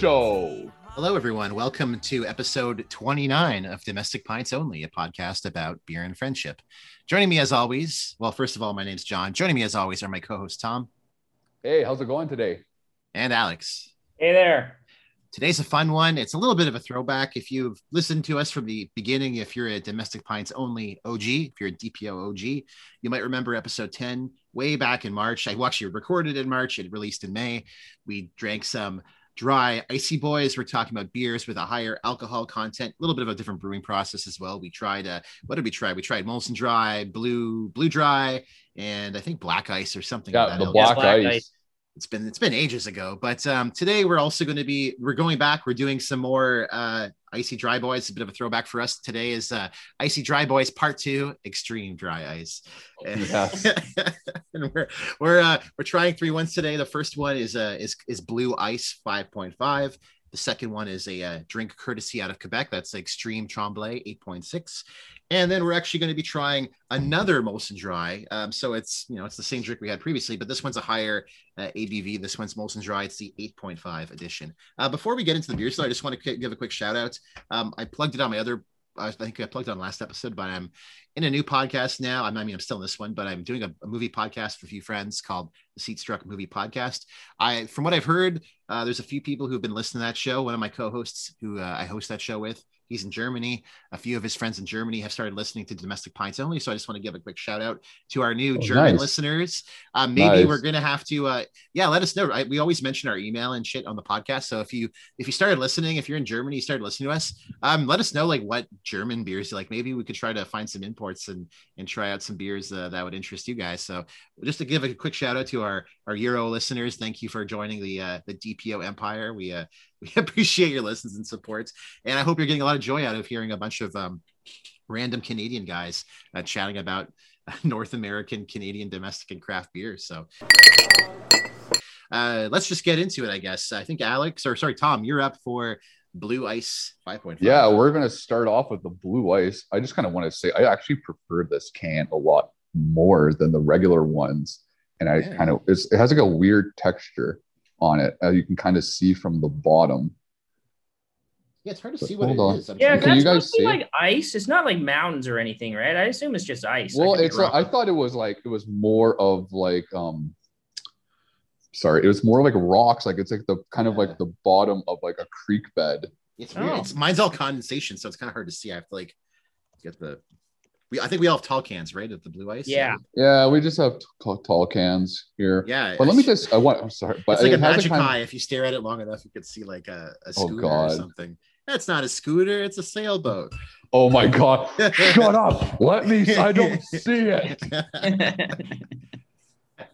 show. Hello, everyone. Welcome to episode 29 of Domestic Pints Only, a podcast about beer and friendship. Joining me as always, well, first of all, my name's John. Joining me as always are my co hosts, Tom Hey, how's it going today? and Alex. Hey there. Today's a fun one. It's a little bit of a throwback. If you've listened to us from the beginning, if you're a Domestic Pints Only OG, if you're a DPO OG, you might remember episode 10 way back in March. I actually recorded in March, it released in May. We drank some dry icy boys we're talking about beers with a higher alcohol content a little bit of a different brewing process as well we tried uh what did we try we tried molson dry blue blue dry and i think black ice or something Yeah, that the ilk. black, Black ice. ice. it's been it's been ages ago but um today we're also going to be we're going back we're doing some more uh icy dry boys a bit of a throwback for us today is uh icy dry boys part two extreme dry ice. Yes. and we're we're uh we're trying three ones today. The first one is uh is is blue ice 5.5 the second one is a uh, drink courtesy out of Quebec. That's Extreme Tremblay 8.6. And then we're actually going to be trying another Molson Dry. Um, so it's, you know, it's the same drink we had previously, but this one's a higher uh, ABV. This one's Molson Dry. It's the 8.5 edition. Uh, before we get into the beer, so I just want to give a quick shout out. Um, I plugged it on my other I think I plugged on last episode, but I'm in a new podcast now. I mean, I'm still in this one, but I'm doing a, a movie podcast for a few friends called the Seat Struck Movie Podcast. I, from what I've heard, uh, there's a few people who've been listening to that show. One of my co-hosts who uh, I host that show with, he's in Germany. A few of his friends in Germany have started listening to Domestic Pints Only. So I just want to give a quick shout out to our new Oh, German nice. listeners. Uh, maybe Nice. we're gonna have to, uh, yeah, let us know. Right? We always mention our email and shit on the podcast. So if you if you started listening, if you're in Germany, you started listening to us, um, let us know like what German beers you like. Maybe we could try to find some imports and and try out some beers uh, that would interest you guys. So just to give a quick shout out to our our Euro listeners, thank you for joining the uh, the DPO empire. We uh, we appreciate your listens and supports, and I hope you're getting a lot of joy out of hearing a bunch of um, random Canadian guys uh, chatting about North American, Canadian, domestic, and craft beers. So. Uh, let's just get into it, I guess. I think Alex, or sorry, Tom, you're up for Blue Ice 5.5. Yeah, we're gonna start off with the blue ice. I just kind of want to say I actually prefer this can a lot more than the regular ones, and I Yeah. kind of it's, it has like a weird texture on it. Uh, you can kind of see from the bottom. Yeah, it's hard to But see what it on. is. I'm Yeah, trying Can you guys supposed to be see? like ice. It's not like mountains or anything, right? I assume it's just ice. Well, could it's a, wrong. I thought it was like it was more of like um sorry, it was more like rocks, like it's like the kind of like the bottom of like a creek bed. It's weird. Oh. It's mine's all condensation, so it's kind of hard to see. I have to like get the. We, I think we all have tall cans, right? At the blue ice. Yeah. Yeah, we just have t- tall cans here. Yeah. But let me just I want I'm sorry, but It's like it a has magic kind of- eye. If you stare at it long enough, you could see like a, a Oh, scooter or something. That's not a scooter. It's a sailboat. Oh my god. Shut up. Let me I don't see it.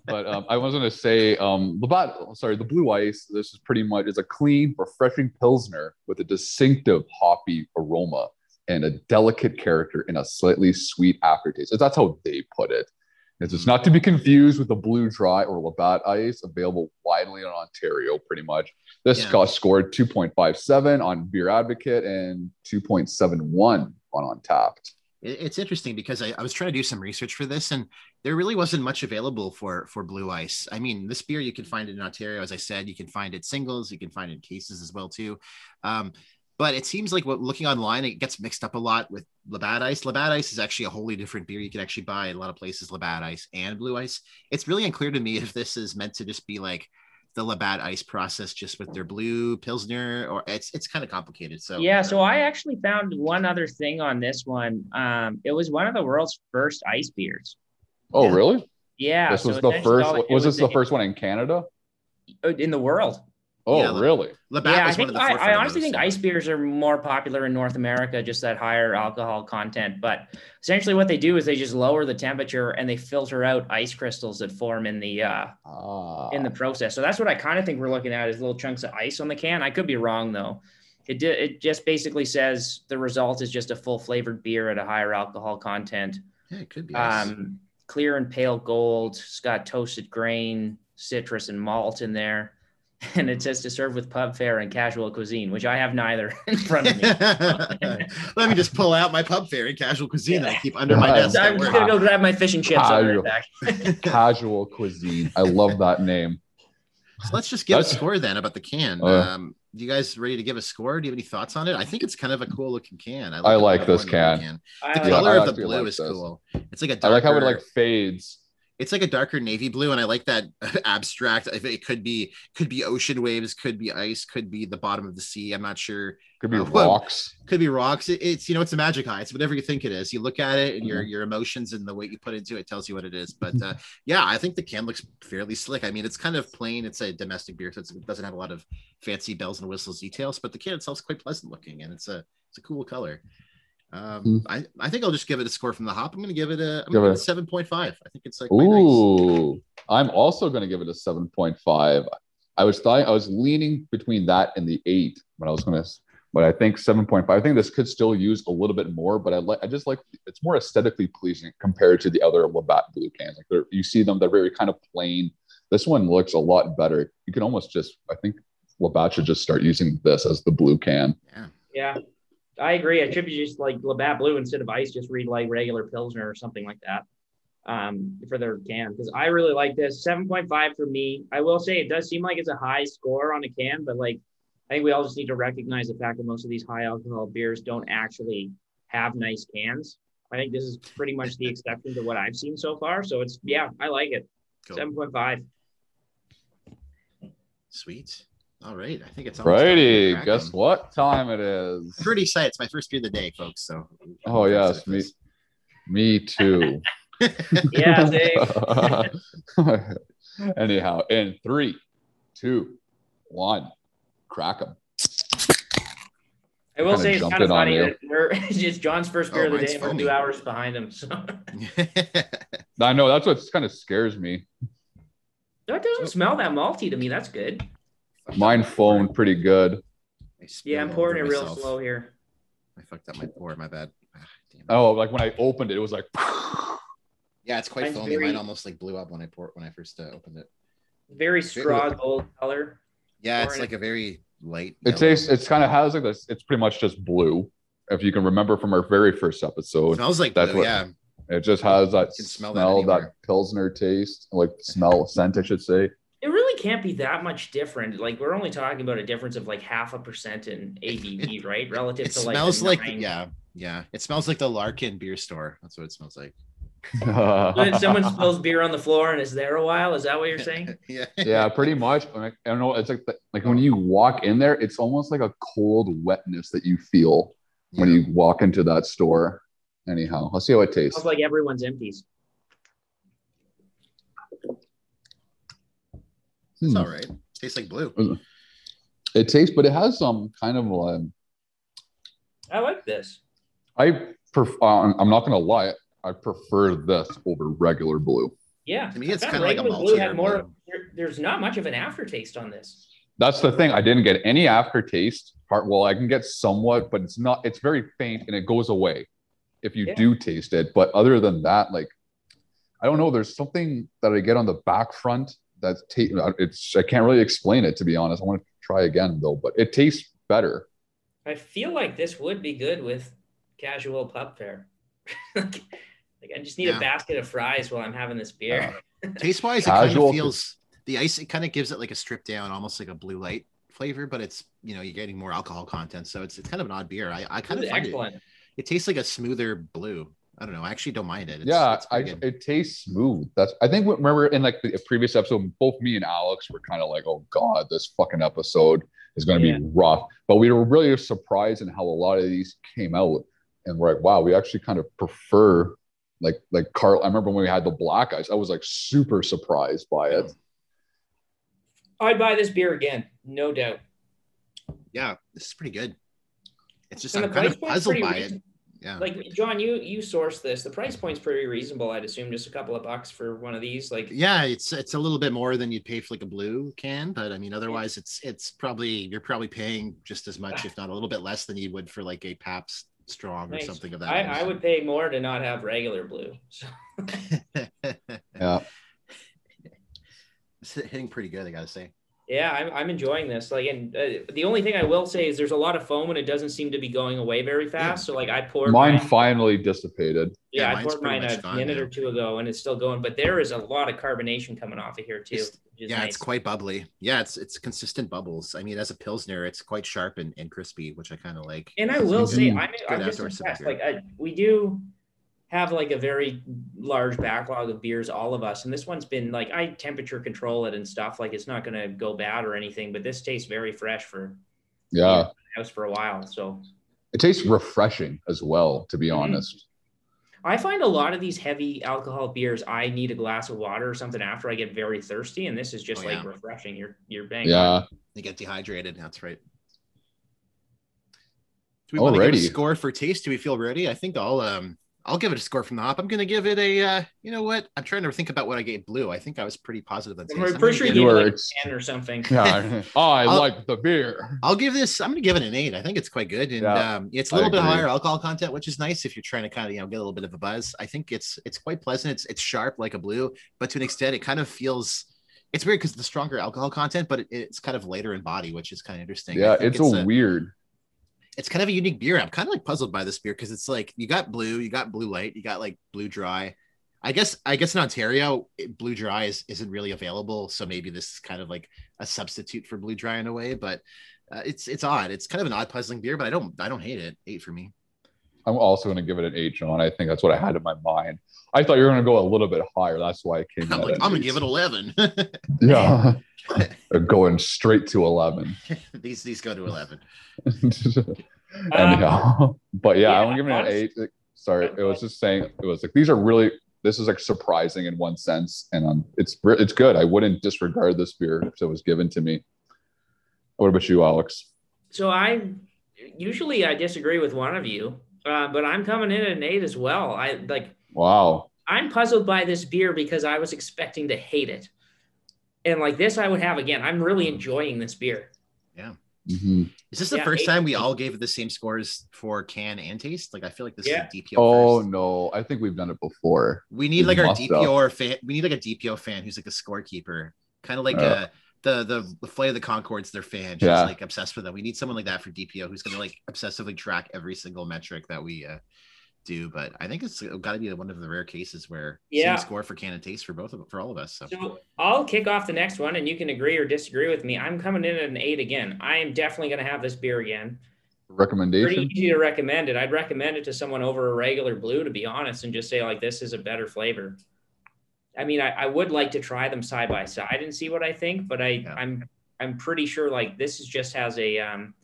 But um, I was going to say, um, Labatt, sorry, the blue ice. This is pretty much it's a clean, refreshing pilsner with a distinctive hoppy aroma and a delicate character in a slightly sweet aftertaste. That's how they put it. It's just not to be confused with the blue dry or Labatt ice, available widely in Ontario. Pretty much, this Yeah. got scored 2.57 on Beer Advocate and 2.71 on Untappd. It's interesting because I, I was trying to do some research for this, and there really wasn't much available for for blue ice. I mean, this beer you can find it in Ontario, as I said. You can find it singles, you can find it in cases as well too. Um, but it seems like what looking online, it gets mixed up a lot with Labatt Ice. Labatt Ice is actually a wholly different beer. You can actually buy in a lot of places Labatt Ice and Blue Ice. It's really unclear to me if this is meant to just be like the Labatt Ice process, just with their blue pilsner, or it's it's kind of complicated. So yeah. So I actually found one other thing on this one. Um, it was one of the world's first ice beers. Oh, Yeah. really? Yeah. this so was the first. all it- it Was this the in- first one in Canada? in the world? Oh, Yeah, really? Labatt yeah, I was one think of the I, I honestly those, think ice beers are more popular in North America, just that higher alcohol content. But essentially, what they do is they just lower the temperature and they filter out ice crystals that form in the uh, Ah, in the process. So that's what I kind of think we're looking at is little chunks of ice on the can. I could be wrong though. It di- it just basically says the result is just a full flavored beer at a higher alcohol content. Yeah, it could be. nice. Um, clear and pale gold. It's got toasted grain, citrus, and malt in there. And it says to serve with pub fare and casual cuisine, which I have neither in front of me. Let me just pull out my pub fare and casual cuisine that I keep under my desk. I'm just gonna go grab my fish and chips. I'll right back. Casual cuisine. I love that name. So let's just give a score then about the can. Uh, um, you guys ready to give a score? Do you have any thoughts on it? I think it's kind of a cool looking can. I the like this on the can. The like Yeah, color I of the blue like is this. cool. It's like a I darker, like how it like fades. It's like a darker navy blue, and I like that abstract. It could be could be ocean waves, could be ice, could be the bottom of the sea. I'm not sure. Could be Uh, rocks. Could be rocks. It- it's you know it's a magic eye. It's whatever you think it is. You look at it, and Mm-hmm. your your emotions and the weight you put into it tells you what it is. But uh, yeah, I think the can looks fairly slick. I mean, it's kind of plain. It's a domestic beer, so it's, it doesn't have a lot of fancy bells and whistles details. But the can itself is quite pleasant looking, and it's a it's a cool color. Um, Hmm. I, I think I'll just give it a score from the hop. I'm going to give it a I'm Give gonna it it a- a seven point five. I think it's like quite nice. Ooh, I'm also going to give it a 7.5. I was thought I was leaning between that and the eight, but I was going to, but I think 7.5. I think this could still use a little bit more, but I like, I just like it's more aesthetically pleasing compared to the other Labatt blue cans. Like they're, you see them, they're very kind of plain. This one looks a lot better. You can almost just, I think Labatt should just start using this as the blue can. Yeah. Yeah, I agree. It should be just like Labatt Blue instead of ice. Just read like regular Pilsner or something like that um, for their can because I really like this. Seven point five for me. I will say it does seem like it's a high score on a can, but like I think we all just need to recognize the fact that most of these high alcohol beers don't actually have nice cans. I think this is pretty much the exception to what I've seen so far. So it's yeah, I like it. Cool. Seven point five. Sweet. All right. I think it's almost time to Righty, crack guess 'em. what time it is? Pretty excited. It's my first beer of the day, folks. So. Oh, yes, me- Me too. Yeah, Dave. Anyhow, in three, two, one, crack them. I will say it's kind of funny that we're it's John's first oh, beer Oh, of the mine's day, and we're two hours behind him. So I know that's what kind of scares me. that doesn't smell that malty to me. That's good. Mine phoned pretty good. Yeah, I'm pouring it over real myself. slow here. I fucked up my pour. My bad. Ah. Oh, like when I opened it, it was like, Yeah, it's quite Mine's foamy. very- Mine almost like blew up when I poured when I first uh, opened it. Very straw gold color. Yeah, it's Pouring like a very light. it tastes, it's kind of has like this. It's pretty much just blue. If you can remember from our very first It episode, smells like That's blue, what- yeah. it just has that smell, smell that that. Pilsner taste, like smell, scent, I should say. It really can't be that much different. Like we're only talking about a difference of like half a percent in ABV, right? Relative It to like smells the like nine- yeah, yeah. It smells like the Larkin beer store. That's what it smells like. When someone spills beer on the floor and is there a while. Is that what you're saying? yeah. yeah, pretty much. Like, I don't know. It's like the, like when you walk in there, it's almost like a cold wetness that you feel when you walk into that store. Anyhow, I'll see how it tastes. Smells like everyone's empties. It's Hmm. all right. Tastes like blue. It tastes, but it has some kind of. Um, I like this. I pref- uh, I'm not gonna lie. I prefer this over regular blue. Yeah. To me, it's kinda like a regular blue had more. blue. There, there's not much of an aftertaste on this. That's the thing. I didn't get any aftertaste. Part well, I can get somewhat, but it's not. It's very faint and it goes away if you Yeah. do taste it. But other than that, like I don't know. There's something that I get on the back front that's ta- it's. I can't really explain it to be honest. I want to try again though, but it tastes better. I feel like this would be good with casual pub fare. like, like, I just need Yeah. a basket of fries while I'm having this beer. Taste wise, it kind of feels the ice. It kind of gives it like a stripped down, almost like a blue light flavor, but it's you know you're getting more alcohol content, so it's, it's kind of an odd beer. I, I kind of is find it, it tastes like a smoother blue. I don't know. I actually don't mind it. It's, yeah, it's I, it tastes smooth. That's I think remember in like the previous episode, both me and Alex were kind of like, oh god, this fucking episode is going to Yeah. be rough. But we were really surprised in how a lot of these came out, and we're like, wow, we actually kind of prefer like like Carl. I remember when we had the black ice, I was like super surprised by it. I'd buy this beer again, no doubt. yeah, this is pretty good. It's just And I'm kind of puzzled pretty by it. Reason- Yeah, Like John, you you source this. The price point's pretty reasonable. I'd assume just a couple of bucks for one of these. Like yeah, it's it's a little bit more than you'd pay for like a blue can, but I mean, otherwise, it's it's probably you're probably paying just as much, if not a little bit less, than you would for like a Pabst strong or something of that. I, I would pay more to not have regular blue. So, Yeah. It's hitting pretty good, I gotta say. Yeah, I'm, I'm enjoying this. Like, and uh, the only thing I will say is there's a lot of foam and it doesn't seem to be going away very fast. So like I poured Mine mine- finally dissipated. Yeah, Yeah, I poured mine a gone minute now. or two ago, and it's still going. But there is a lot of carbonation coming off of here too. It's- Yeah, nice. it's quite bubbly. Yeah, it's it's consistent bubbles. I mean, as a pilsner, it's quite sharp and, and crispy, which I kind of like. And I will say, Mm. I'm, I'm just impressed. Like, I, we do have like a very large backlog of beers, all of us, and this one's been like I temperature control it and stuff. Like, it's not going to go bad or anything, but this tastes very fresh for Yeah. house for a while. So It tastes refreshing as well, to be Mhm. honest. I find a lot of these heavy alcohol beers, I need a glass of water or something after I get very thirsty, and this is just Oh, like yeah. refreshing. You're you're bang. Yeah. They get dehydrated. That's right. Do we want to give a score for taste? Do we feel ready? I think I'll um I'll give it a score from the hop. I'm gonna give it a uh you know what? I'm trying to think about what I gave blue. I think I was pretty positive on taste. I'm pretty sure gonna you gave it- it like 10 or something. Yeah. oh, I I'll- like the beer. I'll give this. I'm gonna give it an eight. I think it's quite good, and Yeah, um, it's a little bit agree. higher alcohol content, which is nice if you're trying to kind of you know get a little bit of a buzz. I think it's it's quite pleasant. It's it's sharp like a blue, but to an extent, it kind of feels. It's weird because the stronger alcohol content, but it, it's kind of later in body, which is kind of interesting. Yeah, think it's, a, weird. It's kind of a unique beer. I'm kind of like puzzled by this beer because it's like you got blue, you got blue light, you got like blue dry. I guess I guess in Ontario, blue dry is, isn't really available, so maybe this is kind of like a substitute for blue dry in a way. But uh, it's it's odd. It's kind of an odd puzzling beer, but I don't I don't hate it. Eight for me. I'm also going to give it an eight, John. I think that's what I had in my mind. I thought you were going to go a little bit higher. That's why I came. I'm like I'm gonna give it eleven. Yeah. Going straight to 11. these these go to eleven. Anyhow. but yeah, yeah, I'm giving it an eight. Sorry, it was just saying it was like these are really this is like surprising in one sense, and um, it's it's good. I wouldn't disregard this beer if it was given to me. What about you, Alex? So I usually I disagree with one of you, uh, but I'm coming in at an eight as well. I like Wow. I'm puzzled by this beer because I was expecting to hate it, and like this I would have again. I'm really enjoying this beer. Mhm. Is this the Yeah, first eight- time we all gave it the same scores for can and taste? Like I feel like this Yeah. is a DPO Oh first. no, I think we've done it before. We need We like our DPO or fan. We need like a DPO fan who's like a scorekeeper, kind of like Yeah. uh, the the the Flight of the Conchords. Their fan, she's Yeah. like obsessed with them. We need someone like that for DPO who's gonna like obsessively track every single metric that we uh, do. But I think it's got to be one of the rare cases where Yeah. same score for can and taste for both of for all of us. So So I'll kick off the next one, and you can agree or disagree with me. I'm coming in at an eight again. I am definitely going to have this beer again. Recommendation. Pretty easy to recommend it. I'd recommend it to someone over a regular blue, to be honest, and just say like this is a better flavor. I mean, I, I would like to try them side by side and see what I think, but I Yeah. I'm I'm pretty sure like this is just has a um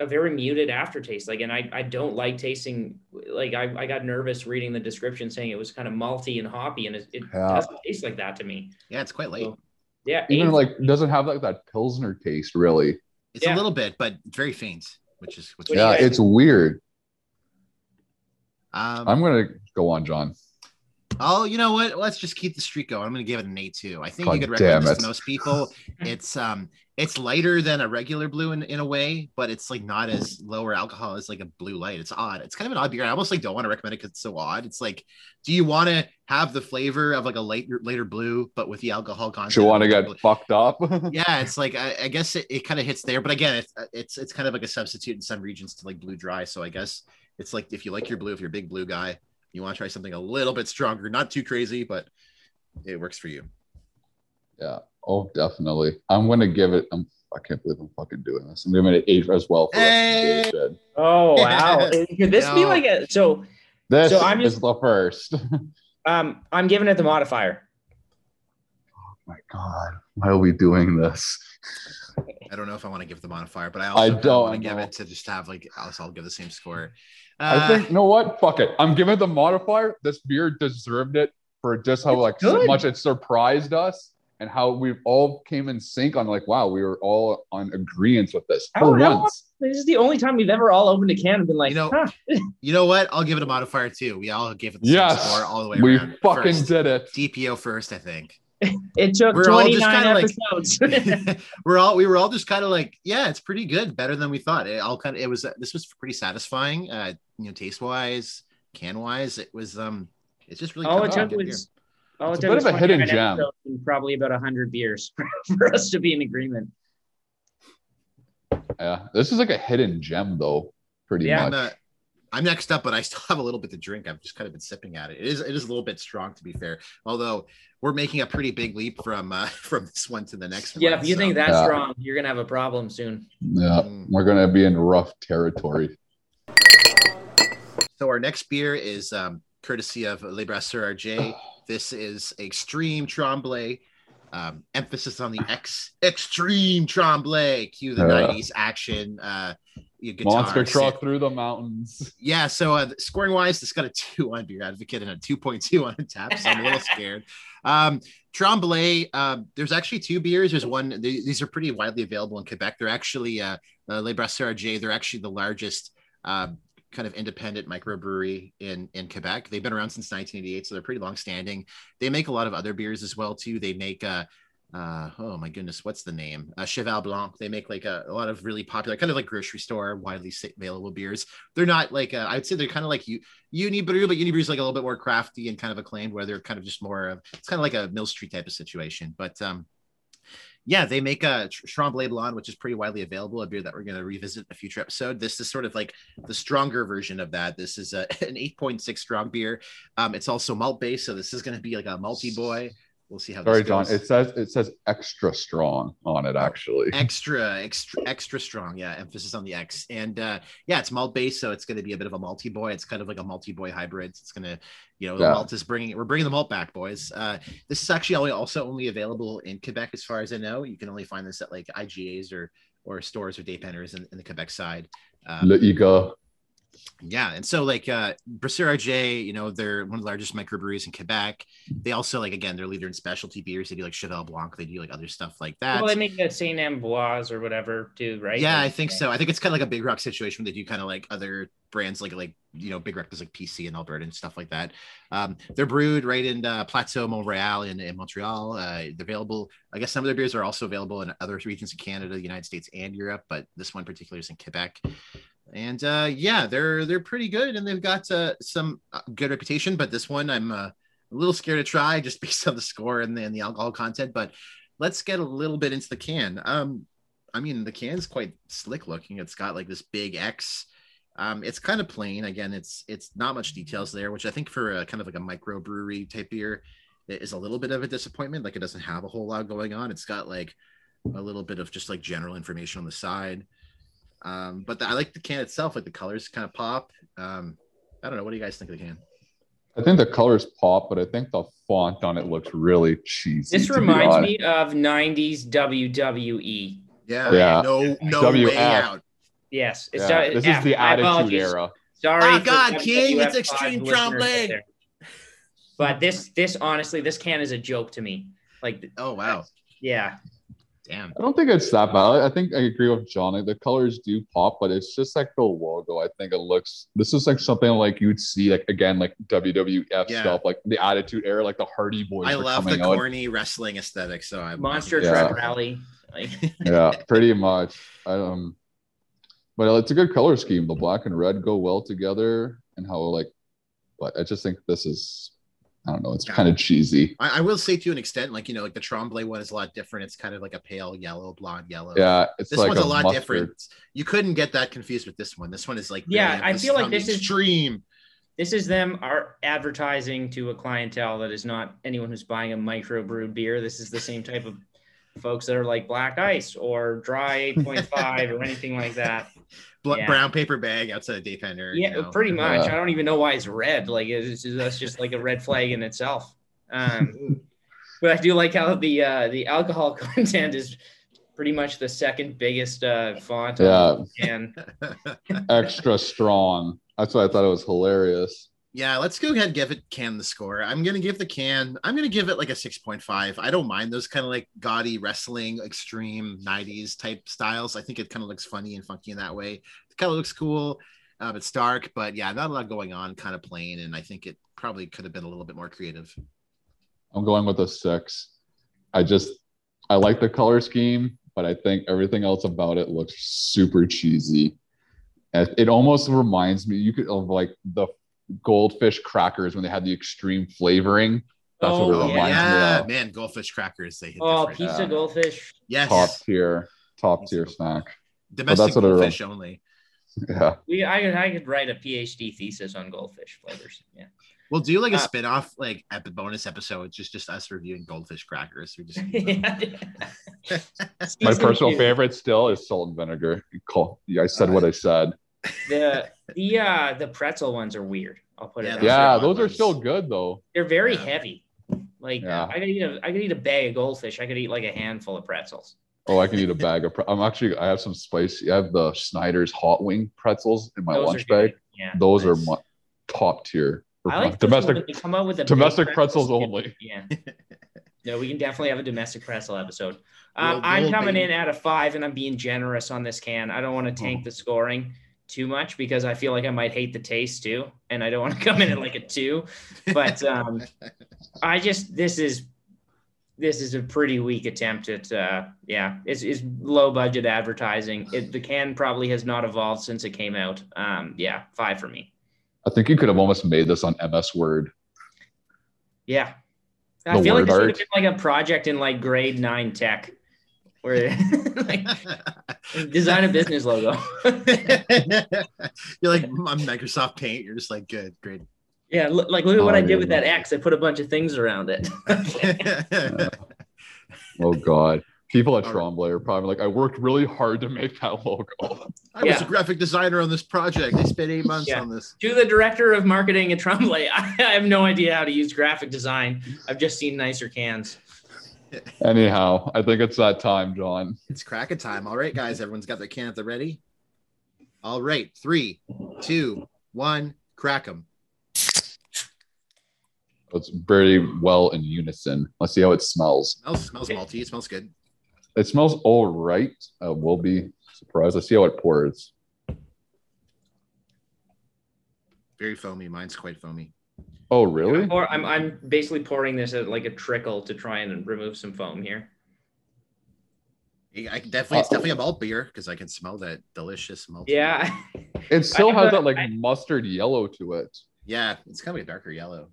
a very muted aftertaste. Like, and I I don't like tasting like I, I got nervous reading the description saying it was kind of malty and hoppy, and it, it Yeah. doesn't taste like that to me. yeah, it's quite late. So, yeah, Even eight- like doesn't have like that pilsner taste really. It's yeah. a little bit, but very faint, which is What is Yeah, guys it's weird. um, I'm gonna go on, John. Oh, you know what? Let's just keep the streak going. I'm going to give it an eight too. I think God you could recommend damn this to most people. It's um, it's lighter than a regular blue in, in a way, but it's like not as lower alcohol as like a blue light. It's odd. It's kind of an odd beer. I almost like don't want to recommend it because it's so odd. It's like, do you want to have the flavor of like a later later blue, but with the alcohol content? Do you want to get blue- fucked up? yeah, it's like I, I guess it, it kind of hits there, but again, it's it's it's kind of like a substitute in some regions to like blue dry. So I guess it's like if you like your blue, if you're a big blue guy, you want to try something a little bit stronger, not too crazy, but it works for you. Yeah. Oh, definitely. I'm gonna give it. I'm, I can't believe I'm fucking doing this. I'm giving it eight as well. For Hey! recommendation. Oh wow! Could this be No. like a so? This So I'm is just- the first. Um, I'm giving it the modifier. Oh, my god, why are we doing this? I don't know if I want to give the modifier, but I I also don't don't want to give it to just have like else I'll give the same score. I Uh, think you know what? Fuck it. I'm giving the modifier. This beer deserved it for just how like so much it surprised us and how we all came in sync on like wow we were all on agreement with this for how- once. This is the only time we've ever all opened a can and been like, You know, huh. you know what? I'll give it a modifier too. We all gave it the Yes, same score all the way we around. fucking First, did it. DPO first, I think. It took We're all 29 kinda like- episodes. we're all we were all just kind of like, yeah, it's pretty good, better than we thought. It all kind of it was this was pretty satisfying, uh, you know, taste wise, can wise. It was um, it's just really all coming it took good beer. was all It's it a bit of a hidden gem. and probably about 100 beers for us to be in agreement. Yeah, this is like a hidden gem though, pretty Yeah, I'm, much. I'm next up, but I still have a little bit to drink. I've just kind of been sipping at it. It is it is a little bit strong to be fair. Although we're making a pretty big leap from uh, from this one to the next one. Yeah, if you so- think that's Yeah. strong, you're gonna have a problem soon. yeah, Mm. we're gonna be in rough territory. So our next beer is um, courtesy of Les Brasseurs RJ. This is Extreme Tremblay. Um, emphasis on the X Extreme Tremblay. Cue the Yeah. 90s action. Uh, your guitar. Monster sit- truck through the mountains. Yeah, so uh, scoring wise, this got a two on Beer Advocate and a 2.2 on tap. So I'm a little scared. Um, Tremblay, um, there's actually two beers. There's one, they, these are pretty widely available in Quebec. They're actually, uh, uh, Les Brasseurs RJ, they're actually the largest uh, kind of independent microbrewery in, in Quebec. They've been around since 1988, so they're pretty long standing. They make a lot of other beers as well, too. They make, uh, uh oh my goodness what's the name uh, cheval blanc they make like a, a lot of really popular kind of like grocery store widely available beers they're not like uh, i'd say they're kind of like you Unibroue but Unibroue is like a little bit more crafty and kind of acclaimed where they're kind of just more of it's kind of like a mill street type of situation but um yeah, they make a Tr- Tremblay Blonde, which is pretty widely available, a beer that we're going to revisit in a future episode. This is sort of like the stronger version of that. This is a, an 8.6 strong beer. Um, it's also malt based, so this is going to be like a multi boy. We'll see how Sorry, John. It says it says extra strong on it actually. extra extra extra strong yeah emphasis on the x and uh yeah it's malt based so it's going to be a bit of a multi boy it's kind of like a multi boy hybrid it's going to you know the Yeah. malt is bringing we're bringing the malt back boys uh this is actually only, also only available in quebec as far as i know you can only find this at like igas or or stores or depanneurs in, in the quebec side um, Le Iga. Yeah, and so like uh Brasseurs RJ, you know, they're one of the largest microbreweries in Quebec. They also like again, they're leader in specialty beers. They do like Cheval Blanc, they do like other stuff like that. well, they make that Saint Ambroise or whatever too, right? yeah, I Like, think so. I think it's kind of like a big rock situation where they do kind of like other brands like like you know big rock does like PC and Alberta and stuff like that. Um, they're brewed right in uh, Plateau Montreal in, in Montreal. Uh, they're available. I guess some of their beers are also available in other regions of Canada, the United States, and Europe, but this one particularly is in Quebec. And uh, yeah, they're they're pretty good, and they've got uh, some uh, good reputation. But this one, I'm uh, a little scared to try just based on the score and the, and the alcohol content. But let's get a little bit into the can. Um, I mean, the can's quite slick looking. It's got like this big X. Um, it's kind of plain. Again, it's it's not much details there, which I think for a kind of like a microbrewery type beer is a little bit of a disappointment. Like it doesn't have a whole lot going on. It's got like a little bit of just like general information on the side. Um, but the, I like the can itself. Like the colors kind of pop. Um, I don't know. What do you guys think of the can? I think the colors pop, but I think the font on it looks really cheesy. This reminds me of 90s WWE. Yeah. Yeah. No, no WF. way out. Yes. It's Yeah, uh, this yeah, is the attitude era. Sorry. For God, King, it's Extreme listeners out But this, this honestly, this can is a joke to me. Like, Oh wow. yeah, Damn. I don't think it's that bad. I think I agree with John. The colors do pop, but it's just like the logo. I think it looks. This is like something like you'd see like again like WWF Yeah. stuff, like the Attitude Era, like the Hardy Boys. I were love the out. corny wrestling aesthetic. So I'm Monster Yeah. Truck Rally. Yeah, pretty much. Um, but it's a good color scheme. The black and red go well together, and how like, but I just think this is, I don't know, it's Yeah. kind of cheesy. I, I will say to an extent, like you know, like the Tremblay one is a lot different. It's kind of like a pale yellow, blonde yellow. Yeah, it's This like one's a, lot mustard. different. You couldn't get that confused with this one. This one is like Yeah, really I feel like on the this is- extreme. this is them are advertising to a clientele that is not anyone who's buying a microbrewed beer. This is the same type of folks that are like black ice or dry 8.5 or anything like that. Bl- Yeah. brown paper bag outside of Depanneur. you Yeah, know. pretty much. Yeah. I don't even know why it's red. Like it's just, that's just like a red flag in itself. Um, but I do like how the uh, the alcohol content is pretty much the second biggest uh, font. Yeah, on the can. extra strong. That's why I thought it was hilarious. Yeah, let's go ahead and give it can the score. I'm gonna give the can. I'm gonna give it like a 6.5. I don't mind those kind of like gaudy wrestling, extreme 90s type styles. I think it kind of looks funny and funky in that way. It kind of looks cool. Um, it's dark, but yeah, not a lot going on, kind of plain. And I think it probably could have been a little bit more creative. I'm going with a six. I just I like the color scheme, but I think everything else about it looks super cheesy. It almost reminds me you could of like the goldfish crackers when they had the extreme flavoring. That's what Oh, it yeah. reminds yeah, me of. man, goldfish crackers. They hit Oh, different. pizza Yeah. goldfish. Yes, Top tier, top tier snack. domestic that's what it goldfish only. Yeah. We I could I could write a PhD thesis on goldfish flavors. Yeah. We'll do like a Uh, spin-off, like epi- bonus episode, just just us reviewing goldfish crackers. We just My personal favorite still is salt and vinegar. Call, yeah, I said what I said. The the uh the pretzel ones are weird. I'll put it. Yeah, that those way. Yeah, are those are still good though. They're very Yeah. heavy. Like Yeah. I could eat a I could eat a bag of goldfish. I could eat like a handful of pretzels. Oh, I can eat a bag of. Pre- I'm actually. I have some spicy. I have the Snyder's hot wing pretzels in my Those lunch bag. Yeah. Those are my top tier. for I like domestic. domestic. Come out with a domestic pretzel pretzels only. Yeah. No, we can definitely have a domestic pretzel episode. Um, Roll- I'm roll, coming baby. in at a five, and I'm being generous on this can. I don't want to tank the scoring too much because I feel like I might hate the taste too, and I don't want to come in at like a two. But um, I just this is this is a pretty weak attempt at uh, yeah, it's, it's low budget advertising. It, the can probably has not evolved since it came out. Um, yeah, five for me. I think you could have almost made this on MS Word. Yeah. I The feel like word this would have been like a project in like grade nine tech where like design a business logo. You're like mm, on Microsoft Paint. You're just like good, great. yeah, look, like look at what Oh, I did yeah. with that X. I put a bunch of things around it. Oh God, people at All right. Tremblay are probably like, I worked really hard to make that logo. I was a graphic designer on this project. I spent eight months Yeah. on this. to the director of marketing at Tremblay, I, I have no idea how to use graphic design. I've just seen nicer cans. Anyhow, I think it's that time, John. It's cracking time. All right, guys. Everyone's got their can at the ready. All right. Three, two, one. Crack them. It's very well in unison. Let's see how it smells. Smells smells malty. It smells good. It smells all right. Uh, we'll be surprised. Let's see how it pours. Very foamy. Mine's quite foamy. Oh, really? Or I'm I'm basically pouring this at like a trickle to try and remove some foam here. I can definitely, it's uh, definitely a malt beer because I can smell that delicious malt. Yeah. It still has a- that like I- mustard yellow to it. Yeah, it's kind of a darker yellow.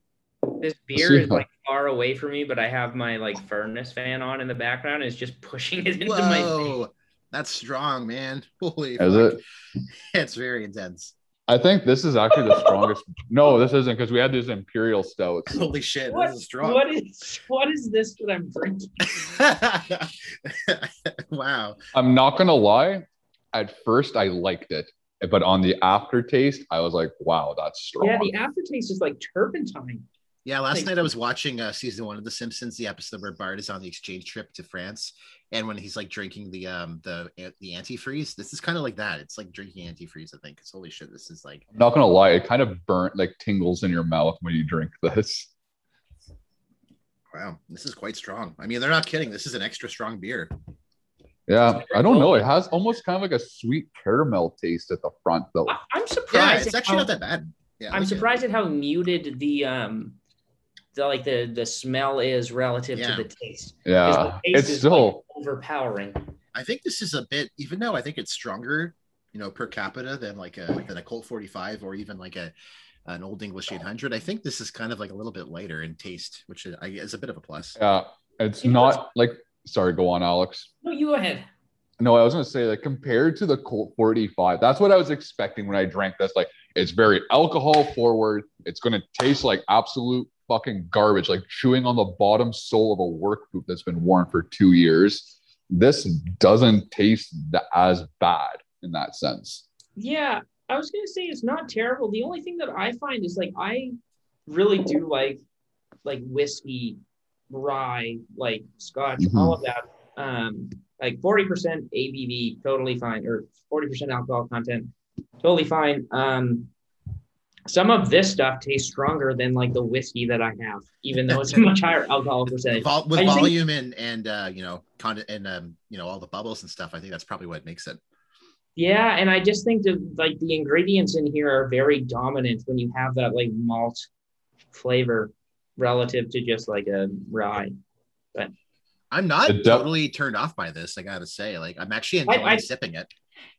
This beer See is like far away from me, but I have my like furnace fan on in the background. And it's just pushing it into my face. Whoa, that's strong, man. Holy, Is fuck. it? It's very intense. I think this is actually the strongest. No, this isn't because we had these imperial stouts. Holy shit, What, this is strong. what is what is this that I'm drinking? wow. I'm not gonna lie. At first, I liked it, but on the aftertaste, I was like, "Wow, that's strong." Yeah, the aftertaste is like turpentine. Yeah, last Like- night I was watching uh, season one of The Simpsons, the episode where Bart is on the exchange trip to France, and when he's like drinking the um the the antifreeze, this is kind of like that. It's like drinking antifreeze, I think. Because holy shit, this is like I'm not gonna lie, it kind of burnt like tingles in your mouth when you drink this. wow, this is quite strong. I mean, they're not kidding. This is an extra strong beer. Yeah, I don't know. It has almost kind of like a sweet caramel taste at the front, though. I, I'm Yeah, surprised. it's actually how- not that bad. Yeah, I I'm like it. surprised at how muted the um the like the the smell is relative Yeah. to the taste. Yeah, the taste it's is, still like, overpowering. I think this is a bit, even though I think it's stronger, you know, per capita than like a than a Colt 45 or even like a an old English 800. I think this is kind of like a little bit lighter in taste, which is, is a bit of a plus. yeah. It's You know not like. Sorry, go on, Alex. No, you go ahead. No, I was gonna say like compared to the Colt 45, that's what I was expecting when I drank this. Like it's very alcohol forward. It's gonna taste like absolute fucking garbage, like chewing on the bottom sole of a work boot that's been worn for two years. This doesn't taste as bad in that sense. Yeah, I was gonna say it's not terrible. The only thing that I find is like I really do like like whiskey, rye, like scotch, Mhm. all of that. Um, like 40% ABV, totally fine, or 40% alcohol content, totally fine. Um, some of this stuff tastes stronger than like the whiskey that I have, even though it's a much higher alcohol percentage. Vol- with I think- volume and and uh, you know, con- and um, you know, all the bubbles and stuff. I think that's probably what makes it. Yeah, and I just think that like the ingredients in here are very dominant when you have that like malt flavor relative to just like a rye. I I'm not The totally turned off by this. I gotta say, like I'm actually enjoying I- sipping it.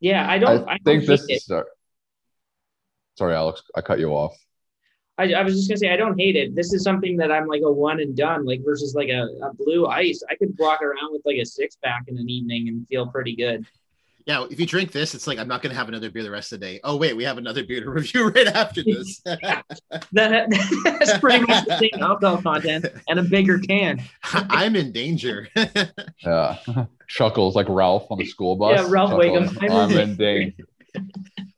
Yeah, I don't. I, I don't think this hate it. is. Sorry. Sorry, Alex. I cut you off. I, I was just gonna say I don't hate it. This is something that I'm like a one and done, like versus like a, a blue ice. I could walk around with like a six pack in an evening and feel pretty good. Yeah, if you drink this, it's like I'm not gonna have another beer the rest of the day. Oh wait, we have another beer to review right after this. That that's pretty much the same alcohol content and a bigger can. I'm in danger. Yeah. Chuckles like Ralph on the school bus. Yeah, Ralph Chuckles, Wiggum. I'm in danger.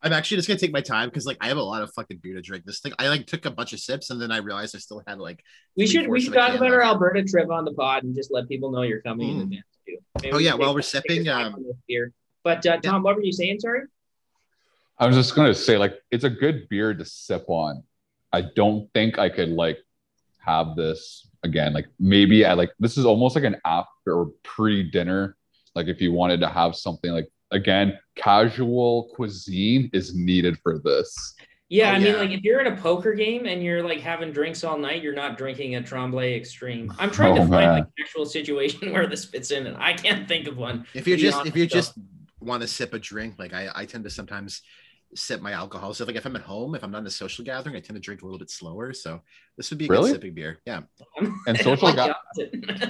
I'm actually just gonna take my time because like I have a lot of fucking beer to drink. This thing, I like took a bunch of sips and then I realized I still had like. We should we Three-fourths should talk about our. Alberta trip on the pod and just let people know you're coming in Mm. advance too. Maybe Oh, yeah, can while we're sipping, a sip um, on beer. But uh, Tom, what were you saying? Sorry. I was just gonna say, like, it's a good beer to sip on. I don't think I could like have this again. Like maybe I like this is almost like an after or pre-dinner. Like if you wanted to have something like again, casual cuisine is needed for this. Yeah, Oh, I mean, yeah. like if you're in a poker game and you're like having drinks all night, you're not drinking a Tremblay Extreme. I'm trying to Oh, find man. like an actual situation where this fits in, and I can't think of one. If you're to just if you though. just want to sip a drink, like I I tend to sometimes sip my alcohol. So like if I'm at home, if I'm not in a social gathering, I tend to drink a little bit slower. So this would be a Really? good sipping beer. Yeah, And social Like ga-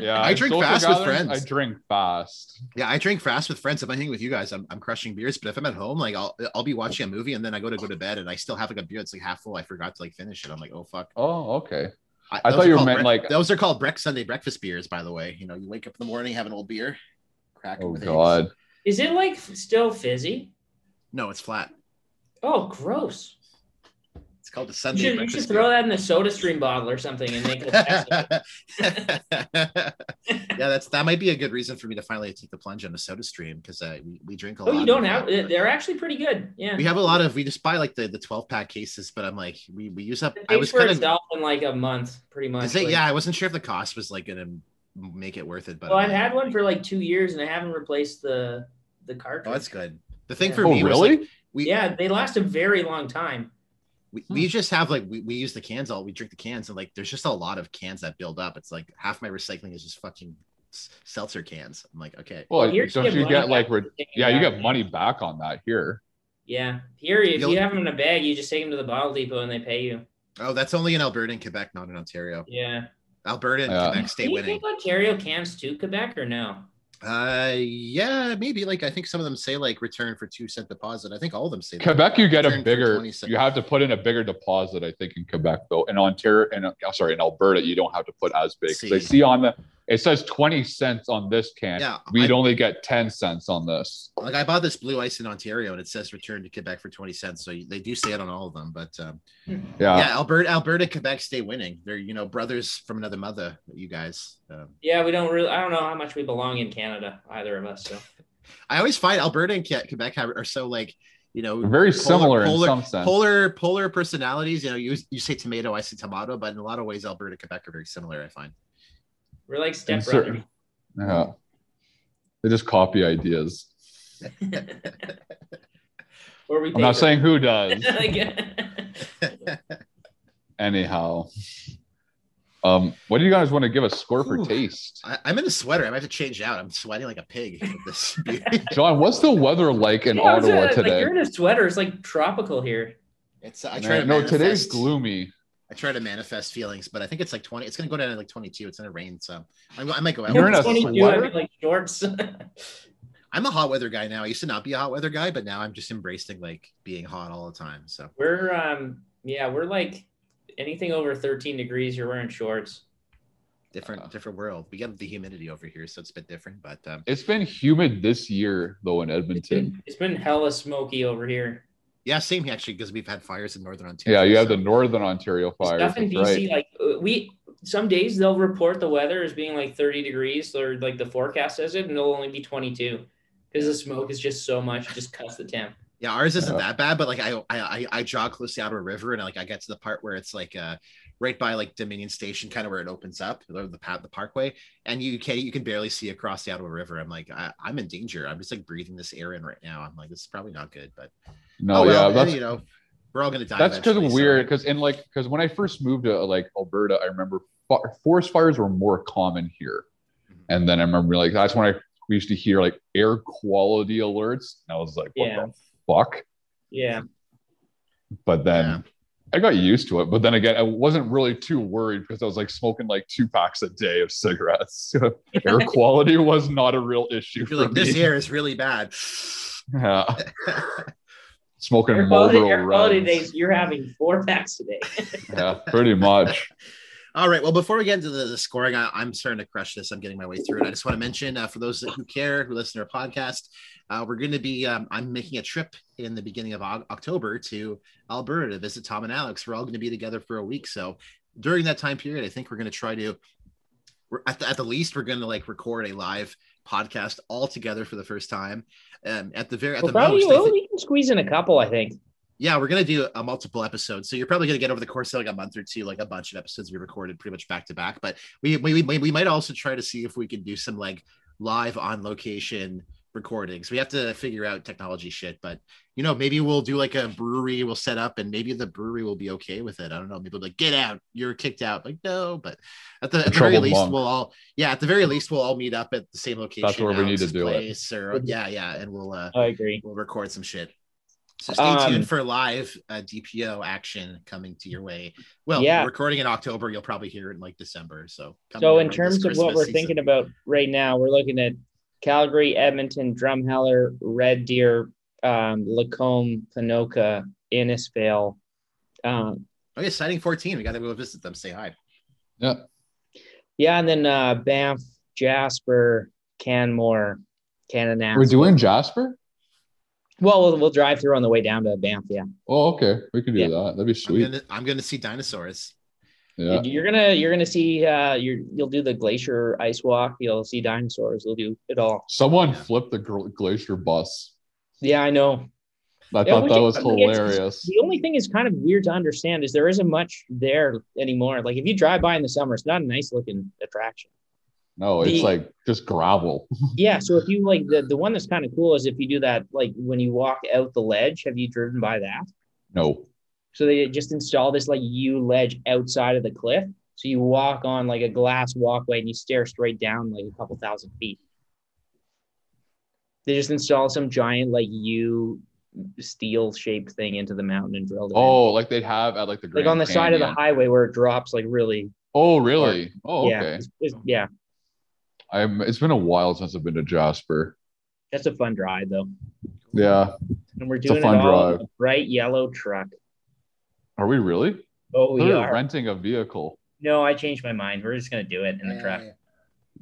Yeah, I drink fast with friends. I drink fast. yeah. I drink fast with friends. If I'm hanging with you guys, I'm, I'm crushing beers. But if I'm at home, like I'll I'll be watching a movie and then I go to go to bed and I still have like a beer that's like half full. I forgot to like finish it. I'm like, oh fuck. Oh, okay. I those thought you called meant, bre- like- those are called break Sunday breakfast beers. By the way, you know, you wake up in the morning, have an old beer, crack Oh with eggs. God. Is it like still fizzy? No, it's flat. Oh, gross. It's called a You Sunday should, you breakfast should throw that in a Soda Stream bottle or something and make it. a yeah, that's that might be a good reason for me to finally take the plunge on the soda stream because uh, we, we drink a lot. oh, you don't have? uh, They're actually pretty good. Yeah. we have a lot of we just buy like the the 12 pack cases, but I'm like we, we use up It I was for kind of itself in like a month, pretty much. is it, like- yeah, I wasn't sure if the cost was like gonna make it worth it, but Well, I'm I've had one for like two years and I haven't replaced the the cartridge. oh that's good. The thing Yeah. for Oh, me was really? like we Yeah, they last a very long time. we, Hmm. we just have like we, we use the cans all we drink the cans and like there's just a lot of cans that build up. It's like half my recycling is just fucking seltzer cans. I'm like, okay. Well, Here don't you you get get money like, back re- yeah, you get money back on that here. Yeah. Here, if You'll- you have them in a bag, you just take them to the bottle depot and they pay you. Oh, that's only in Alberta and Quebec, not in Ontario. Yeah. Alberta and Yeah. Quebec stay Do you winning. think Ontario cans to Quebec or no? Uh, yeah, maybe. Like I think some of them say like return for two cent deposit. I think all of them say that. Quebec, you get a Return for bigger. You have to put in a bigger deposit, I think, in Quebec though. In Ontario, and sorry, in Alberta, you don't have to put as big. 'Cause I See. see on the it says twenty cents on this can. Yeah, we'd I- only get ten cents on this. Like I bought this blue ice in Ontario and it says return to Quebec for twenty cents. So they do say it on all of them. But um, Yeah, yeah, Alberta, Alberta, Quebec stay winning. They're you know brothers from another mother. You guys. Um, Yeah, we don't really. I don't know how much we belong in Canada, either of us. So I always find Alberta and Quebec are so like you know very polar- similar polar, in some sense. polar polar personalities. You know, you you say tomato, I say tomato, but in a lot of ways, Alberta, Quebec are very similar. I find. We're like In step certain- yeah, they just copy ideas. or we. I'm not saying who does. Anyhow, um, what do you guys want to give a score for Ooh. taste? I, I'm in a sweater. I might have to change out. I'm sweating like a pig. with this. John, what's the weather like in Yeah, I was, uh, Ottawa like, today? you're in a sweater. It's like tropical here. It's I try Yeah, to no, today's gloomy. I try to manifest feelings, but I think it's like 20. It's gonna go down to like 22. It's gonna rain, so I'm, I might go out. You're in a 22, I mean like shorts. I'm a hot weather guy now. I used to not be a hot weather guy, but now I'm just embracing like being hot all the time. So we're um yeah, we're like anything over 13 degrees, you're wearing shorts. different, Uh. different world. We got the humidity over here, so it's a bit different. But um, It's been humid this year though in It's Edmonton. been, it's been hella smoky over here. Yeah, same here actually because we've had fires in northern Ontario. Yeah, you have so- the Northern Ontario fires. Stuff in That's BC, right. like uh, we some days they'll report the weather as being like 30 degrees, or like the forecast says it, and it'll only be 22 because the smoke is just so much, it just cuts the temp. Yeah, ours isn't Yeah. that bad, but like I, I I I jog close out of a river and like I get to the part where it's like uh right by like Dominion Station, kind of where it opens up, the the path, the parkway, and you can you can barely see across the Ottawa River. I'm like I, I'm in danger. I'm just like breathing this air in right now. I'm like this is probably not good, but No, oh, well, yeah, and, that's you know we're all gonna die. that's because eventually, so- weird. Because in like because when I first moved to like Alberta, I remember forest fires were more common here. Mhm. And then I remember like that's when I we used to hear like air quality alerts. And I was like, what Yeah. the fuck? Yeah. But then Yeah. I got used to it. But then again, I wasn't really too worried because I was like smoking like two packs a day of cigarettes. air quality was not a real issue You're for like, this me. air is really bad. Yeah. Smoking Air quality, Marlboro air quality days, you're having four packs a day. Yeah, pretty much. All right. Well, before we get into the, the scoring, I, I'm starting to crush this. I'm getting my way through it. I just want to mention uh, for those who care, who listen to our podcast, uh, we're going to be, um, I'm making a trip in the beginning of Au- October to Alberta to visit Tom and Alex. We're all going to be together for a week. So during that time period, I think we're going to try to, we're at the, at the least, we're going to like record a live podcast all together for the first time. Um, at the very, at Well, the probably most, I well, think- we can squeeze in a couple, I think. yeah, we're gonna do a multiple episodes. So you're probably gonna get over the course of like a month or two, like a bunch of episodes we recorded pretty much back to back. But we we, we we might also try to see if we can do some like live on location recordings. We have to figure out technology shit, but you know, maybe we'll do like a brewery we'll set up and maybe the brewery will be okay with it. I don't know. Maybe they'll like, get out, you're kicked out. Like, no, but at the, at the very troubled least, monk. we'll all yeah, at the very least, we'll all meet up at the same location. That's where we need to Alex's do it. place, Or yeah, yeah, and we'll uh I agree. we'll record some shit. So stay Um, tuned for live uh, DPO action coming to your way. Well, Yeah. recording in October, you'll probably hear it in like December. So, So in terms of what we're season. thinking about right now, we're looking at Calgary, Edmonton, Drumheller, Red Deer, um, Lacombe, Ponoka, Innisfail. Um, okay, signing 14. We got to go visit them. Say hi. Yeah. yeah, and then uh, Banff, Jasper, Canmore, Cananask. We're doing Jasper? Well, we'll we'll drive through on the way down to Banff. Yeah, Oh, okay. We can do Yeah. that. That'd be I'm sweet. gonna I'm gonna see dinosaurs. Yeah. you're gonna you're gonna see uh, you're you'll do the glacier ice walk. You'll see dinosaurs. You'll do it all. Someone Yeah. flipped the glacier bus. Yeah, I know. I thought that was hilarious. The only thing is kind of weird to understand is there isn't much there anymore. Like if you drive by in the summer, it's not a nice looking attraction. No, it's the- like just gravel. Yeah. So if you like the, the one that's kind of cool is if you do that, like when you walk out the ledge, have you driven by that? No. So they just install this like U ledge outside of the cliff. So you walk on like a glass walkway and you stare straight down like a couple thousand feet. They just install some giant like U steel shaped thing into the mountain and drilled it. in. Oh, like they'd have at like the like on the side of the highway where it drops like really Oh, really? Oh, yeah okay. it's- it's- yeah I'm. It's been a while since I've been to Jasper. that's a fun drive though Yeah. and we're a doing it fun all drive. a bright yellow truck Are we really? oh we We're renting a vehicle. no i changed my mind we're just gonna do it in the truck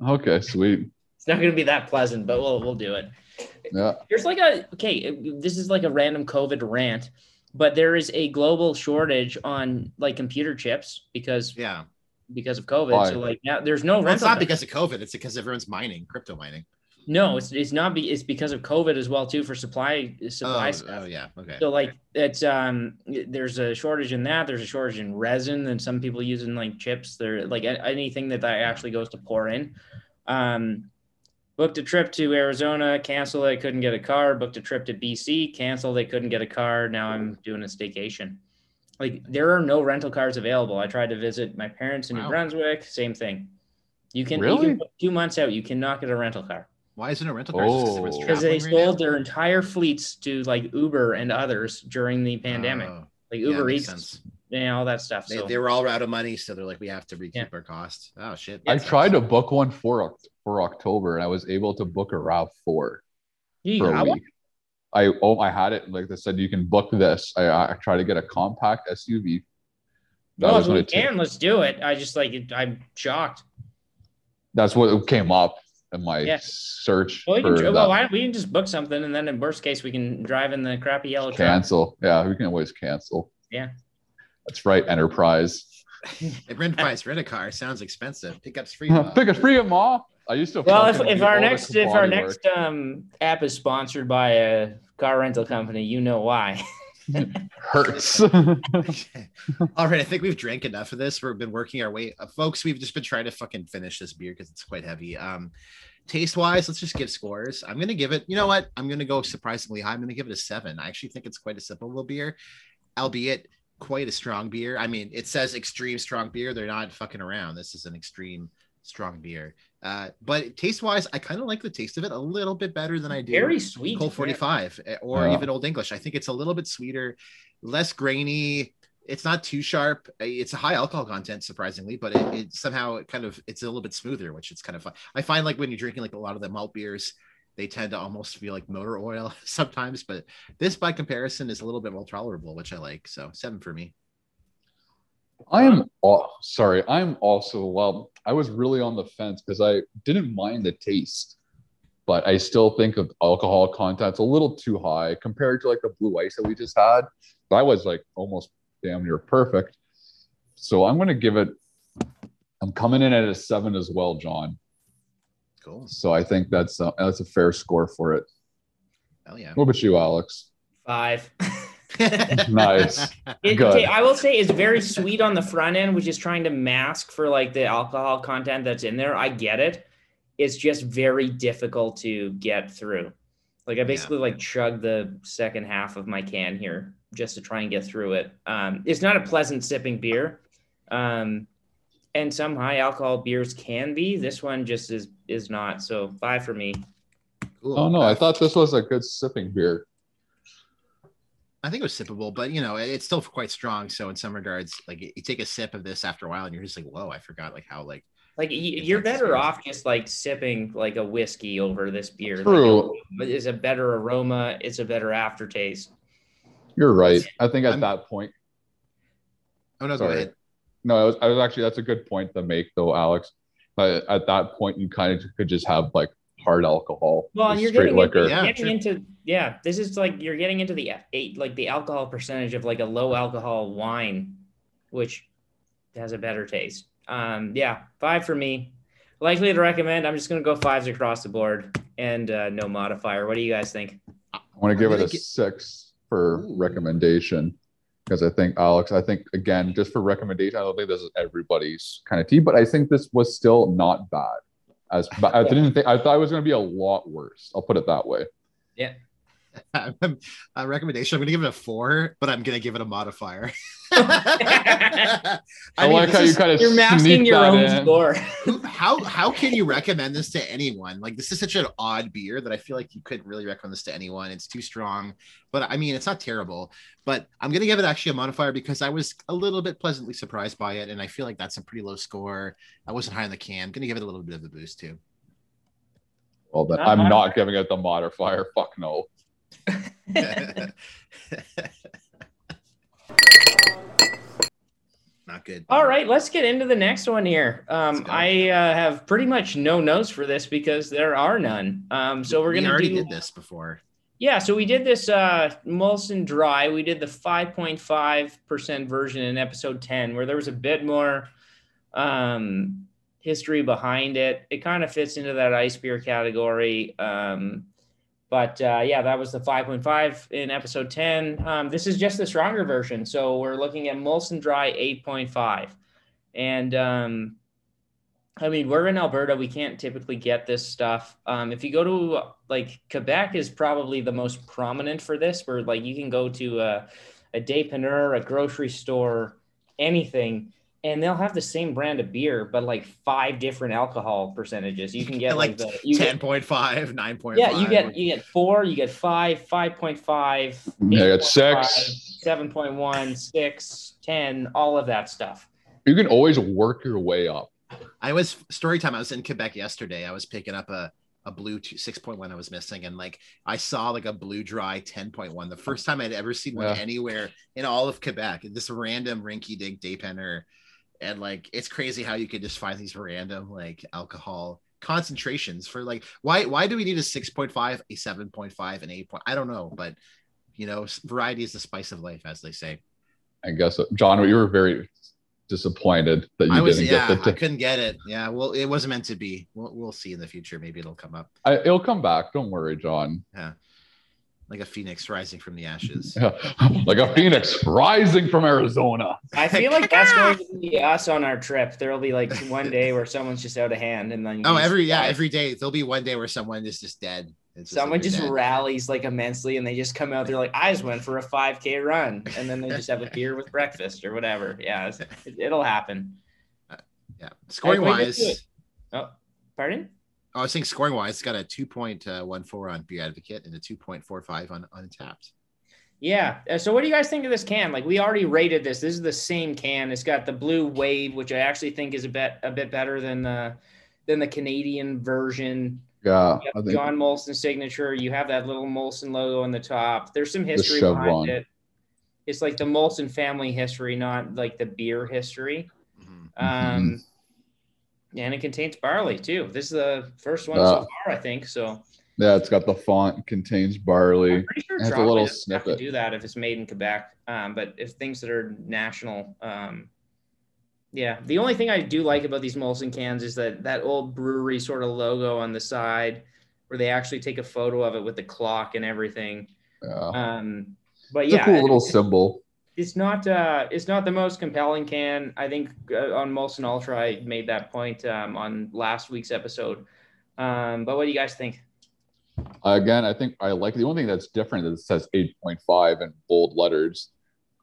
Okay, sweet. it's not gonna be that pleasant but we'll we'll do it Yeah. there's like a okay this is like a random covid rant but there is a global shortage on like computer chips because Yeah. because of covid Why? so like now there's no Well, it's not cars. because of COVID. It's because everyone's mining, crypto mining. No it's, it's not be it's because of covid as well too for supply supply Oh, stuff. oh, yeah. Okay. So like it's um there's a shortage in that. There's a shortage in resin and some people using like chips. They're like anything that that actually goes to pour in. Um booked a trip to Arizona, canceled I couldn't get a car, booked a trip to BC, canceled, they couldn't get a car. Now I'm doing a staycation. Like there are no rental cars available. I tried to visit my parents in New Brunswick, same thing. You can, you Really? can two months out, you cannot get a rental car Why isn't it rental cars? Just 'cause Oh. because they traveling right sold now? their entire fleets to like Uber and others during the pandemic. Oh, like Uber makes Eats sense. and all that stuff. They, So they were all out of money, so they're like, we have to recoup Yeah. our costs. Oh shit! I That sucks. tried to book one for for October, and I was able to book a Rav Four you for a got one? week. I oh I had it like they said you can book this. I I tried to get a compact SUV. That No, was if what we it took. can, let's do it. I just like I'm shocked. That's what came up in my Yeah. search Well, we can, for well, that. why, we can just book something, and then in worst case, we can drive in the crappy yellow truck. cancel. Yeah, we can always cancel. Yeah. That's right, Enterprise. Hey, rent price, rent a car sounds expensive. Pickups free. Bob. Pick a free at Ma. I used to. Well, if, if our next if our body next um app is sponsored by a car rental company, you know why. hurts. All right, I think we've drank enough of this. We've been working our way, uh, folks. We've just been trying to fucking finish this beer because it's quite heavy. Um, taste wise, let's just give scores. I'm gonna give it. You know what? I'm gonna go surprisingly high. I'm gonna give it a seven. I actually think it's quite a simple little beer, albeit quite a strong beer. I mean, it says extreme strong beer. They're not fucking around. This is an extreme strong beer. Uh, but taste wise, I kind of like the taste of it a little bit better than I do. Very sweet. Colt 45 eh, or Yeah. even Old English. I think it's a little bit sweeter, less grainy. It's not too sharp. It's a high alcohol content, surprisingly, but it, it somehow it kind of it's a little bit smoother, which is kind of fun. I find like when you're drinking like a lot of the malt beers, they tend to almost feel like motor oil sometimes. But this, by comparison, is a little bit more tolerable, which I like. So seven for me. I am oh, sorry. I'm also well. I was really on the fence because I didn't mind the taste, but I still think of alcohol content's a little too high compared to like the blue ice that we just had. That was like almost damn near perfect. So I'm going to give it. I'm coming in at a seven as well, John. Cool. So I think that's a, that's a fair score for it. Hell yeah. What about you, Alex? Five. Nice. It, Good. I will say it's very sweet on the front end, which is trying to mask for like the alcohol content that's in there. I get it. It's just very difficult to get through. Like I basically like chug the second half of my can here just to try and get through it. Um, it's not a pleasant sipping beer. Um, and some high alcohol beers can be. This one just is is not. So five for me. Cool. Oh no, I thought this was a good sipping beer. I think it was sippable, but you know, it's still quite strong. So in some regards, like you take a sip of this after a while, and you're just like, "Whoa!" I forgot like how like Like you're better off just like sipping like a whiskey over this beer. True. Like, it's a better aroma. It's a better aftertaste. You're right. I think at I'm- that point, oh no, go Sorry. ahead. no, I was, I was actually that's a good point to make though, Alex. But at that point, you kind of could just have like hard alcohol, Well, just and you're straight getting, into, liquor. Yeah, getting sure. into yeah. This is like you're getting into the eight like the alcohol percentage of like a low alcohol wine, which has a better taste. Um, yeah, five for me. Likely to recommend. I'm just gonna go fives across the board and uh, no modifier. What do you guys think? I want to give it gonna a gi- six for Ooh. recommendation because I think Alex, I think again, just for recommendation, I don't think this is everybody's kind of tea, but I think this was still not bad. As but I didn't think I thought it was going to be a lot worse. I'll put it that way. Yeah. a uh, recommendation. I'm gonna give it a four, but I'm gonna give it a modifier. I, I, mean, like this how you kind of You're masking your own score. how how can you recommend this to anyone? Like this is such an odd beer that I feel like you couldn't really recommend this to anyone. It's too strong, but I mean it's not terrible. But I'm gonna give it actually a modifier because I was a little bit pleasantly surprised by it, and I feel like that's a pretty low score. I wasn't high on the can. I'm gonna give it a little bit of a boost too. Well, then Not I'm bad. not giving it the modifier. Fuck no. not good. All right, let's get into the next one here. Um, I uh, have pretty much no notes for this because there are none. Um, so we're we gonna already do did this before. yeah. So we did this uh, Molson Dry. We did the 5.5 percent version in episode 10, where there was a bit more um, history behind it. It kind of fits into that ice beer category. Um, but uh, yeah, that was the 5.5 in episode 10. Um, this is just the stronger version. So we're looking at Molson Dry 8.5. And um, I mean, we're in Alberta. We can't typically get this stuff. Um, if you go to like Quebec, is probably the most prominent for this, where like you can go to a, a dépanneur, a grocery store, anything, and they'll have the same brand of beer, but like five different alcohol percentages. You can get like, Like the you get- 10.5, 9.5. yeah, you get you get four, you get five, five point five, mm, Yeah, it's six. seven point one, six, ten, all of that stuff. You can always work your way up. I was story time. I was in Quebec yesterday. I was picking up a a blue two, 6.1 I was missing. And like I saw like a blue dry 10.1. The first time I'd ever seen one Yeah. anywhere in all of Quebec. This random rinky dink dépanneur. And like it's crazy how you could just find these random like alcohol concentrations for like why why do we need a 6.5, a 7.5, an 8. Point? I don't know, but you know, variety is the spice of life, as they say. I guess, uh, John, you were very disappointed that you I was didn't yeah, get I the. couldn't get it. Yeah, well, it wasn't meant to be. We'll, we'll see in the future. Maybe it'll come up. I, it'll come back. Don't worry, John. Like a phoenix rising from the ashes. like a phoenix rising from Arizona. I feel like that's going to be us on our trip. There'll be like one day where someone's just out of hand, and then Oh, every yeah, every day there'll be one day where someone is just dead. Just someone like just dead. rallies like immensely, and they just come out. They're like, "I just went for a 5K run," and then they just have a beer with breakfast or whatever. Yeah, it's, it, it'll happen. Uh, yeah. Scoring Alright, we get wise. Oh, pardon? Oh, I was saying scoring wise, it's got a 2.14 on Beer Advocate and a 2.45 on Untappd. Yeah. Uh, So what do you guys think of this can? Like we already rated this. This is the same can. It's got the blue wave, which I actually think is a bit a bit better than the than the Canadian version. Yeah, You have think John Molson signature. You have that little Molson logo on the top. There's some history chevron. behind it. It's like the Molson family history, not like the beer history. Mhm. Um, and it contains barley too. This is the first one Yeah. so far, I think. So yeah, it's got the font contains barley. I'm pretty sure It has a little doesn't have to snippet. do that if it's made in Quebec. Um, but if things that are national, um, yeah. The only thing I do like about these Molson cans is that that old brewery sort of logo on the side, where they actually take a photo of it with the clock and everything. Yeah, Um, but it's yeah, a cool little symbol. It's not uh it's not the most compelling can i think uh, on molson ultra i made that point um, on last week's episode. Um but what do you guys think? Again, I think I like the only thing that's different is it says 8.5 in bold letters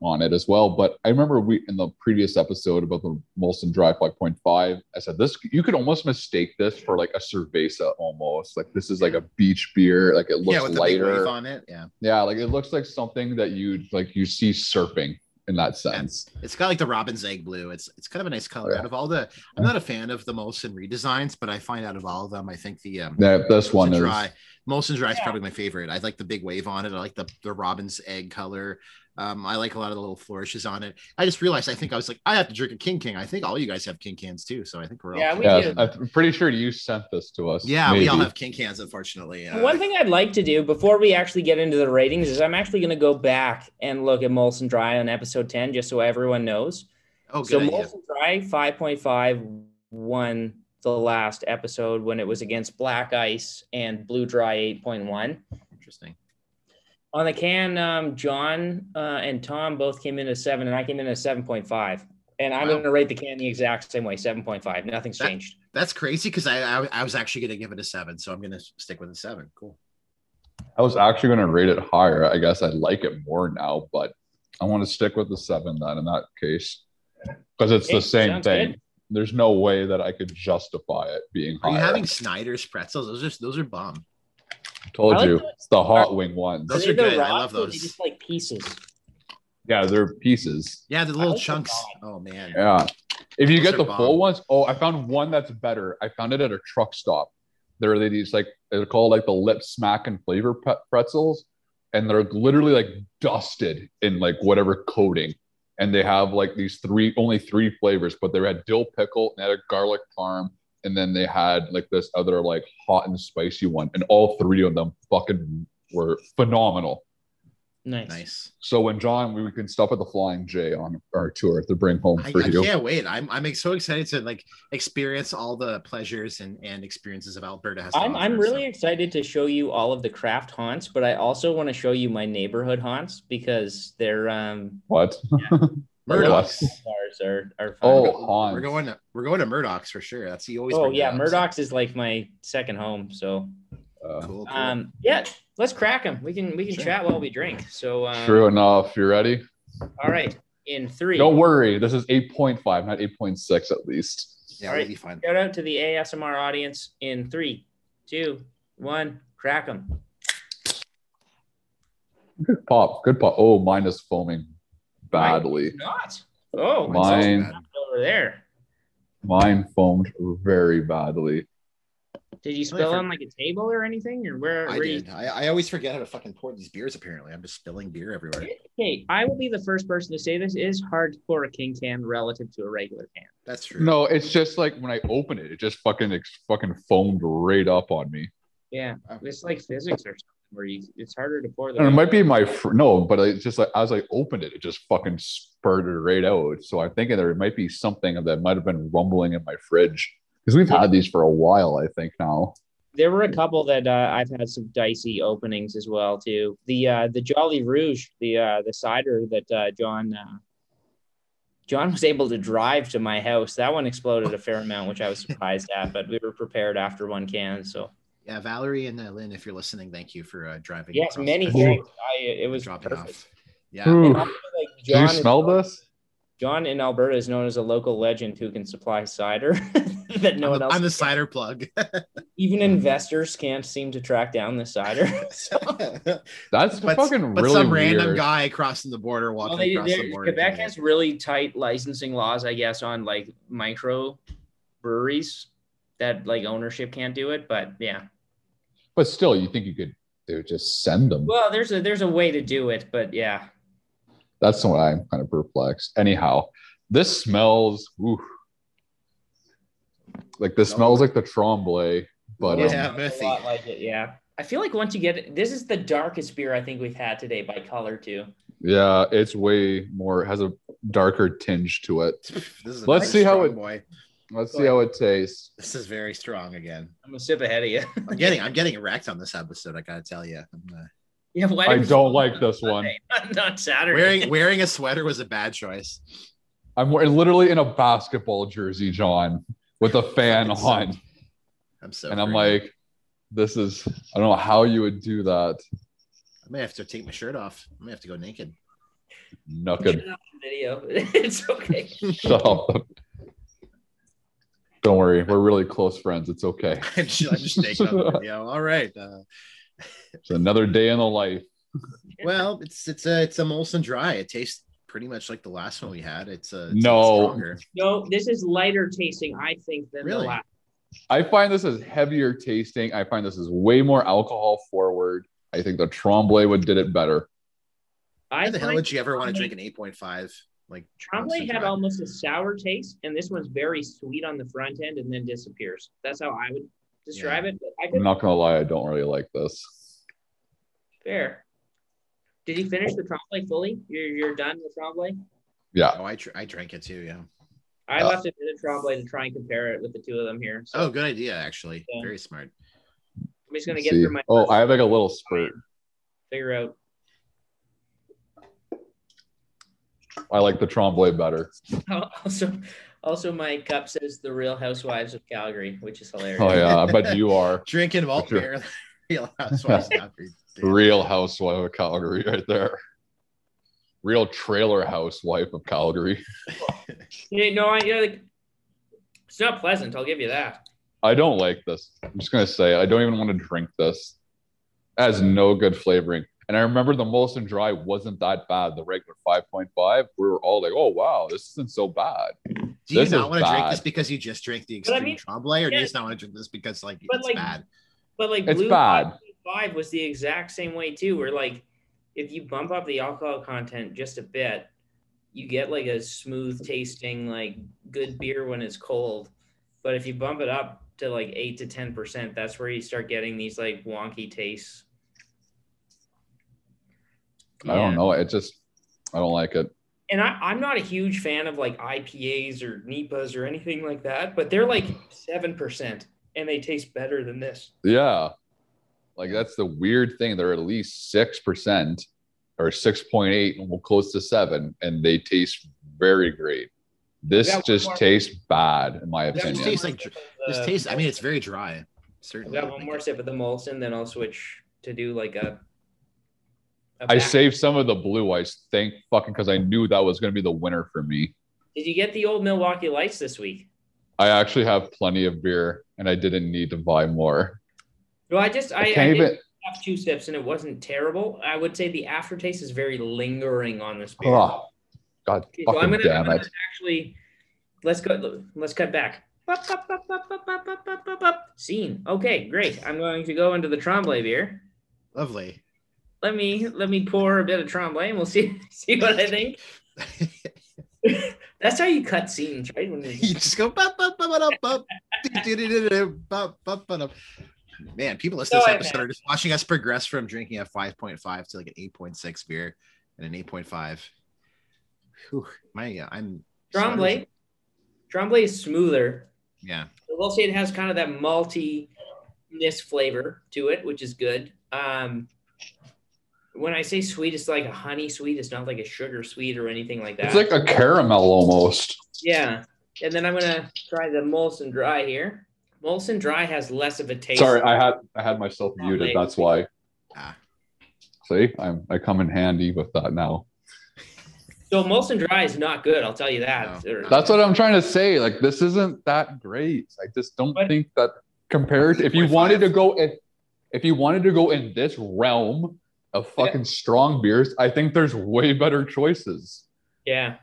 on it as well. But I remember we in the previous episode about the Molson Dry 5.5, I said this you could almost mistake this for like a cerveza almost. Like this is like a beach beer, like it looks yeah, with the big lighter. wave on it. Yeah. Yeah, like it looks like something that you like you see surfing in that sense. It's got like the robin's egg blue. It's it's kind of a nice color. Yeah. Out of all the, I'm not a fan of the Molson redesigns, but I find out of all of them, I think the um, Yeah, this one Molson is dry, Molson dry is Yeah. probably my favorite. I like the big wave on it. I like the the robin's egg color. Um, I like a lot of the little flourishes on it. I just realized I think I was like, I have to drink a King King. I think all you guys have King cans too. So I think we're all Yeah, we yeah, do. I'm pretty sure you sent this to us. yeah, we all have King cans, unfortunately. Uh, one thing i'd like to do before we actually get into the ratings is i'm actually going to go back and look at molson dry on episode 10 just so everyone knows oh, so good idea. molson dry 5.5 won the last episode when it was against black ice and blue dry 8.1 Interesting. On the can, um, John uh, and Tom both came in at seven, and I came in at seven point five. And I'm Wow. going to rate the can the exact same way, seven point five. Nothing's That- changed. That's crazy because I, I I was actually going to give it a seven, so I'm going to stick with a seven. Cool. I was actually going to rate it higher. I guess I like it more now, but I want to stick with the seven then in that case because it's Okay, the same thing. good. There's no way that I could justify it being Are you having Snyder's pretzels? Those are those are bomb. Told like you the- it's the hot wing ones. Those they are good. I love or they those. just like pieces. Yeah, they're pieces. Yeah, the little like chunks. bomb. Oh man. Yeah. If you Those get the bomb. full ones, oh, I found one that's better. I found it at a truck stop. They're these like they're called like the lip smack and flavor pretzels, and they're literally like dusted in like whatever coating. And they have like these three, only three flavors, but they had dill pickle, and they had a garlic parm, and then they had like this other like hot and spicy one, and all three of them fucking were phenomenal. Nice. Nice. So when John, we can stop at the Flying J on our tour to bring home I, for I you. can't wait. I'm I'm so excited to like experience all the pleasures and, and experiences of Alberta has. to I'm, I'm really so. excited to show you all of the craft haunts, but I also want to show you my neighborhood haunts because they're um What? Yeah. Murdoch's. ours are are fun. Oh, Hans. We're going to we're going to Murdoch's for sure. That's he always. oh brings yeah, that up, Murdoch's is like my second home. So Uh, Cool, cool. um yeah, let's crack them. We can we can Sure. chat while we drink. So um, True enough. You ready? all right, in three. Don't worry. This is 8.5, not 8.6 at least. yeah, all we'll be fine. Shout out to the ASMR audience in three, two, one, crack them. Good pop. Good pop. Oh, mine is foaming badly. Not. Oh, Mine, over there. mine foamed very badly. Did you spill on like a table or anything, or where? I where you- did. I, I always forget how to fucking pour these beers. Apparently, I'm just spilling beer everywhere. Okay, I will be the first person to say this. is hard to pour a king can relative to a regular can. That's true. No, it's just like when I open it, it just fucking ex- fucking foamed right up on me. Yeah, Wow. it's like physics or something where you it's harder to pour the. And it might be my fr- no, but it's just like as I opened it, it just fucking spurted right out. So I'm thinking there might be something that might have been rumbling in my fridge because we've had these for a while. I think now. There were a couple that uh, I've had some dicey openings as well too. The uh, the Jolly Rouge, the uh, the cider that uh, John uh, John was able to drive to my house. That one exploded a fair amount, which I was surprised at. But we were prepared after one can. So Yeah, Valerie and uh, Lynn, if you're listening, thank you for uh, driving. yes, across many thanks. I, it was dropping perfect. off. Yeah, Ooh. Also, like, Did you John is- smell this? John in Alberta is known as a local legend who can supply cider that no I'm, one the, else. I'm the cider plug. Even investors can't seem to track down the cider. So, That's but, fucking but really some random guy crossing the border walking well, they, across the border. Quebec has really tight licensing laws, I guess, on like micro breweries that like ownership can't do it. But yeah, But still, you think you could they would just send them? well, there's a there's a way to do it, but yeah, That's why I'm kind of perplexed. Anyhow, this smells ooh, like this smells like the Tremblay, but um, Yeah, a lot like it. Yeah, I feel like once you get it, this is the darkest beer I think we've had today by color too. yeah, it's way more has a darker tinge to it. This is a Let's nice see how it- boy. Let's Go see how it tastes. This is very strong again. I'm a sip ahead of you. I'm getting I'm getting wrecked on this episode. I gotta tell you. I'm, uh, yeah, I don't like this one. Sunday, Not, not Saturday. wearing wearing a sweater was a bad choice. I'm wearing- literally in a basketball jersey, John, with a fan Fucking on, I'm so. and I'm like, this is I don't know how you would do that. I may have to take my shirt off. I may have to go naked. Knucked. Shut up, video. it's okay. Shut up. Don't worry, we're really close friends. It's okay. I'm just, naked on video. All right. Uh, It's another day in the life. well, it's it's a it's a Molson Dry. It tastes pretty much like the last one we had. It's uh, a it's No. No, this is lighter tasting, I think, than Really? the last. I find this is heavier tasting. I find this is way more alcohol forward. I think the Tremblay would did it better. I Why the hell find would you ever want to drink an 8.5? Like Tremblay had Dry? almost a sour taste, and this one's very sweet on the front end and then disappears. That's how I would describe it. But I I'm not gonna lie, I don't really like this. fair. Did you finish the Tremblay fully? You're you're done with Tremblay? Yeah. Oh, I tr- I drank it too. Yeah. I Uh, left a bit of Tremblay to try and compare it with the two of them here. So Oh, good idea. Actually, Yeah. very smart. I'm just gonna Let's get see. through my Oh, I have like a little spurt. figure out. I like the Tremblay better. Also, also, my cup says the Real Housewives of Calgary, which is hilarious. Oh yeah, I bet you are. Drinking malt Sure. beer. Real Housewives of Calgary. Real housewife of Calgary right there. Real trailer housewife of Calgary. Yeah, no, I yeah, like, it's not pleasant. I'll give you that. I don't like this. I'm just gonna say I don't even want to drink this. It has no good flavoring. And I remember the Molson Dry wasn't that bad. The regular 5.5, we were all like, "Oh wow, this isn't so bad." Do you This not want to drink this because you just drank the But I extreme mean- Tremblay, or do you just not want to drink this because like But, it's like, bad? But like It's Blue bad. Five was the exact same way too. Where like if you bump up the alcohol content just a bit, you get like a smooth tasting like good beer when it's cold. But if you bump it up to like eight to ten percent, that's where you start getting these like wonky tastes. I don't know. It just I don't like it. And I, I'm not a huge fan of like IPAs or NEPAs or anything like that, but they're like seven percent and they taste better than this. Yeah. Like that's the weird thing. They're at least six percent or six point eight and we're close to seven, and they taste very great. This Yeah, just more- tastes bad, in my I've This opinion. one tastes like sip This tastes. I mean, it's very dry. Certainly. got one more sip of the Molson, then I'll switch to do like a. a I back- saved some of the blue ice. Thank fucking because I knew that was going to be the winner for me. Did you get the old Milwaukee Lights this week? I actually have plenty of beer, and I didn't need to buy more. Well, I just I, I I did have two sips and it wasn't terrible. I would say the aftertaste is very lingering on this beer. Oh, God Okay, so I'm gonna, damn I'm gonna it! actually let's go. Let's cut back. Bup, bup, bup, bup, bup, bup, bup, bup, bup, bup. Scene. Okay, great. I'm going to go into the Tremblay beer. Lovely. Let me let me pour a bit of Tremblay and we'll see see what I think. That's how you cut scenes, right? When you- you just go. Bop, bop, bop, bop, bop, bop, bop, bop, bop. Man, people listening to this episode are just watching us progress from drinking a 5.5 to like an 8.6 beer and an 8.5. Whew, my, uh, I'm Tremblay. Tremblay is smoother. Yeah. I will say it has kind of that maltiness flavor to it, which is good. Um, when I say sweet, it's like a honey sweet. It's not like a sugar sweet or anything like that. It's like a caramel almost. yeah. And then I'm gonna try the Molson Dry here. Molson Dry has less of a taste. Sorry, I had I had myself Oh, muted. thank That's why. Ah. See, I'm I come in handy with that now. So Molson Dry is not good. I'll tell you that. No. That's what I'm trying to say. Like this isn't that great. I just don't But- think that compared if you wanted to go in if you wanted to go in this realm of fucking strong beers, I think there's way better choices. yeah.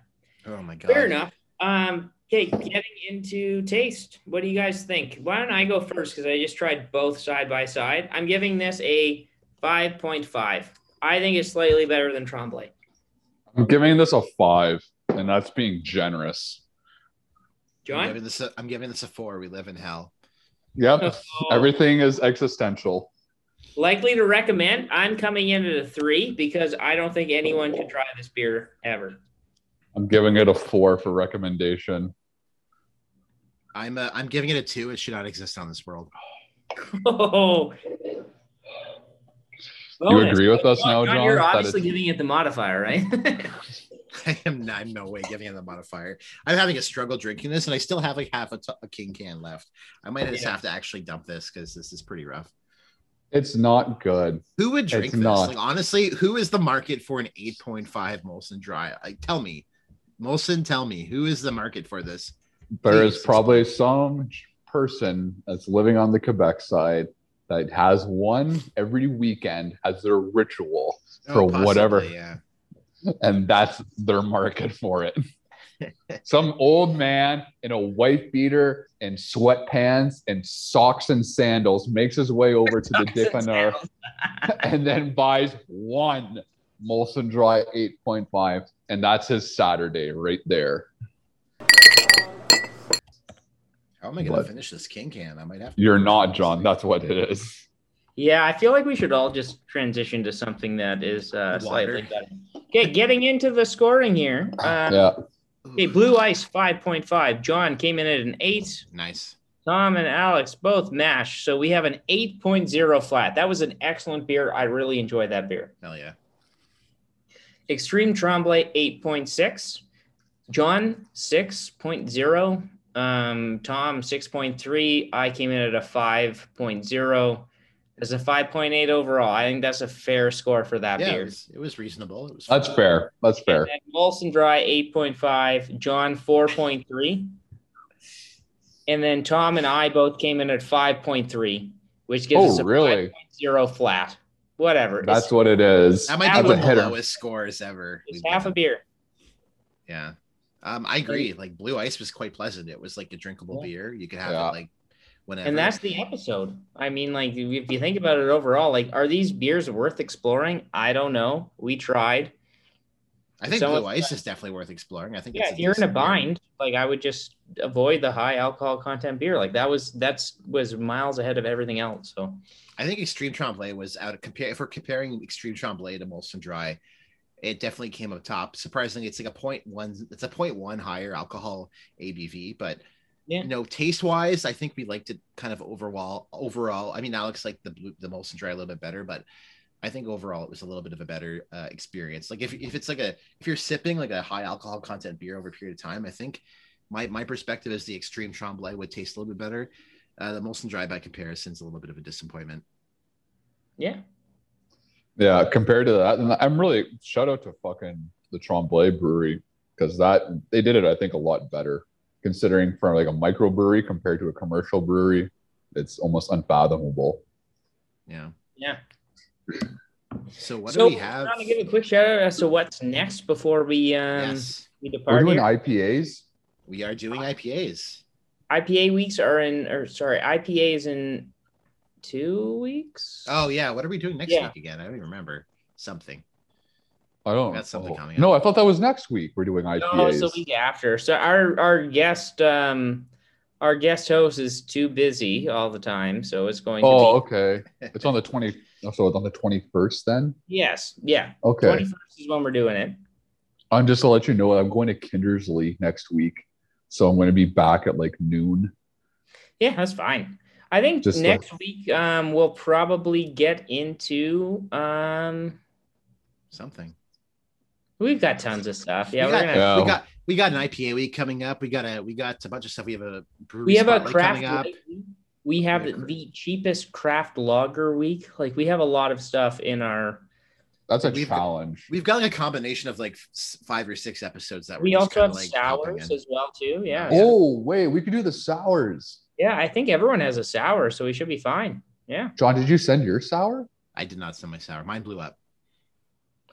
Oh my god. Fair enough. Um, okay, getting into taste. What do you guys think? Why don't I go first? Because I just tried both side by side. I'm giving this a 5.5. I think it's slightly better than Tremblay. I'm giving this a five, and that's being generous. I'm John? giving this a, I'm giving this a four. We live in hell. Yep. Oh, Everything is existential. likely to recommend. I'm coming in at a three because I don't think anyone should try this beer ever. I'm giving it a four for recommendation. I'm uh, I'm giving it a two. It should not exist on this world. Oh. You Bonus. agree with us now, John, John? You're that obviously it's- giving it the modifier, right? I am not in no way giving it the modifier. I'm having a struggle drinking this, and I still have like half a, t- a king can left. I might just Yeah. have to actually dump this because this is pretty rough. it's not good. Who would drink It's this? not. Like honestly, who is the market for an 8.5 Molson Dry? Like, tell me, Molson, tell me, who is the market for this? There is probably some person that's living on the Quebec side that has one every weekend as their ritual, For whatever. Oh, Yeah. and that's their market for it. some old man in a white beater and sweatpants and socks and sandals makes his way over to the Dépanneur and then buys one Molson Dry 8.5, and that's his Saturday right there. How am I going to finish this king can? I might have to. You're not, John. That's what it is. Yeah, I feel like we should all just transition to something that is uh, slightly better. Okay, getting into the scoring here. Uh, Yeah. Okay, Blue Ice 5.5. John came in at an 8. Nice. Tom and Alex both mash. So we have an 8.0 flat. That was an excellent beer. I really enjoyed that beer. Hell yeah. Extreme Tremblay 8.6. John 6.0. Um, Tom 6.3. I came in at a 5.0. That's a 5.8 overall. I think that's a fair score for that Yeah, it beer. was, it was reasonable. It was That's fun. fair. That's fair. And then Molson Dry 8.5, John 4.3. And then Tom and I both came in at 5.3, which gives us Oh, a really? 5.0 flat. Whatever. That's it's, what it is. That might be That's one of the lowest scores ever. it's we've half a beer. Yeah. Um, I agree. Like blue ice was quite pleasant. It was like a drinkable Yeah. beer. You could have Yeah. it like whenever. And that's the episode. I mean, like, if you think about it overall, like, are these beers worth exploring? I don't know. We tried. I think so blue ice is definitely worth exploring. I think Yeah, it's if you're in a decent beer. bind, like, I would just avoid the high alcohol content beer. Like, that was, that's, was miles ahead of everything else. So, I think Extreme Tremblay was out of compare. If we're comparing Extreme Tremblay to Molson Dry, it definitely came up top. Surprisingly, it's like a point one. It's a point one higher alcohol ABV, but Yeah. you know, taste wise, I think we liked it kind of overall. Overall, I mean, Alex liked the blue, the Molson Dry a little bit better, but I think overall it was a little bit of a better uh, experience. Like if if it's like a if you're sipping like a high alcohol content beer over a period of time, I think my my perspective is the Extreme Tremblay would taste a little bit better. Uh, the Molson Dry by comparison is a little bit of a disappointment. yeah. Yeah, compared to that, and I'm really shout out to fucking the Tremblay Brewery because that they did it, I think, a lot better. Considering from like a microbrewery compared to a commercial brewery, it's almost unfathomable. Yeah. Yeah. So what so, do we have? I want to give a quick shout out as to what's next before we um yes, we depart. We're doing here. IPAs. we are doing IPAs. IPA weeks are in, or sorry, IPA is in two weeks. Oh yeah, what are we doing next Yeah. week again? I don't even remember something. I don't. Got something oh. coming No, I thought that was next week. We're doing no, it's the week after. So our our guest um our guest host is too busy all the time, so it's going oh, to be okay. It's on the twenty. oh, So it's on the twenty first then. yes, yeah. Okay. Twenty first is when we're doing it. I'm just to let you know I'm going to Kindersley next week, so I'm going to be back at like noon. Yeah, that's fine. I think Just next week um we'll probably get into um Something. we've got tons of stuff. Yeah, we we are got, gonna Yeah. we got we got an IPA week coming up. We got a we got a bunch of stuff. We have a brewery we have a craft coming up. week. we have We have cra- the cheapest craft lager week like we have a lot of stuff in our That's a We've got- challenge. We've got like a combination of like five or six episodes that We we're just also have kinda, like, sours as well too. Yeah. Oh wait, we could do the sours. Yeah, I think everyone has a sour, so we should be fine. Yeah. John, did you send your sour? I did not send my sour. Mine blew up.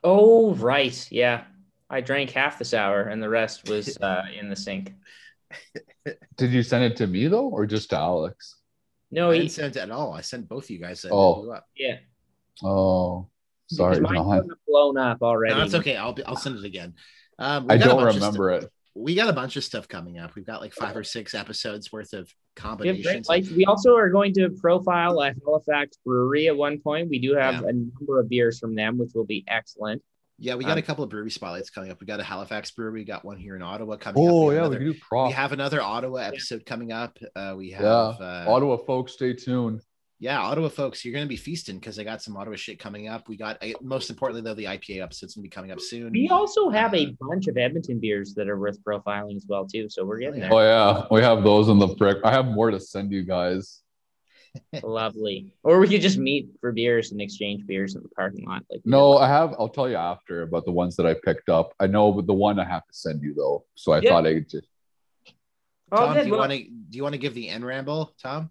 Oh, right. Yeah. I drank half the sour and the rest was uh, in the sink. Did you send it to me though, or just to Alex? No, I he, didn't send it at all. I sent both of you guys. And Oh. blew up. yeah. Oh, sorry, Because mine's blown up already. No, it's okay. I'll be, I'll send it again. Um, I don't remember it. We got a bunch of stuff coming up. We've got like five or six episodes worth of We, have great combinations. lights. we also are going to profile a Halifax brewery at one point. We do have Yeah. a number of beers from them, which will be excellent. yeah, we got um, a couple of brewery spotlights coming up. We got a Halifax brewery. We got one here in Ottawa coming up. Oh We have yeah, we another- can do we have another Ottawa episode coming up. Uh, we have Yeah. uh, Ottawa folks, stay tuned. Yeah, Ottawa folks, you're going to be feasting because I got some Ottawa shit coming up. We got uh, most importantly though, the IPA episode's going to be coming up soon. We also have Uh, a bunch of Edmonton beers that are worth profiling as well too. So we're getting there. Oh yeah, we have those in the brick. I have more to send you guys. Lovely. Or we could just meet for beers and exchange beers in the parking lot. Like No, did. I have. I'll tell you after about the ones that I picked up. I know, but the one I have to send you though. So I Yeah. thought I could just. Oh, Tom, good. do you Well, want to do you want to give the end ramble, Tom?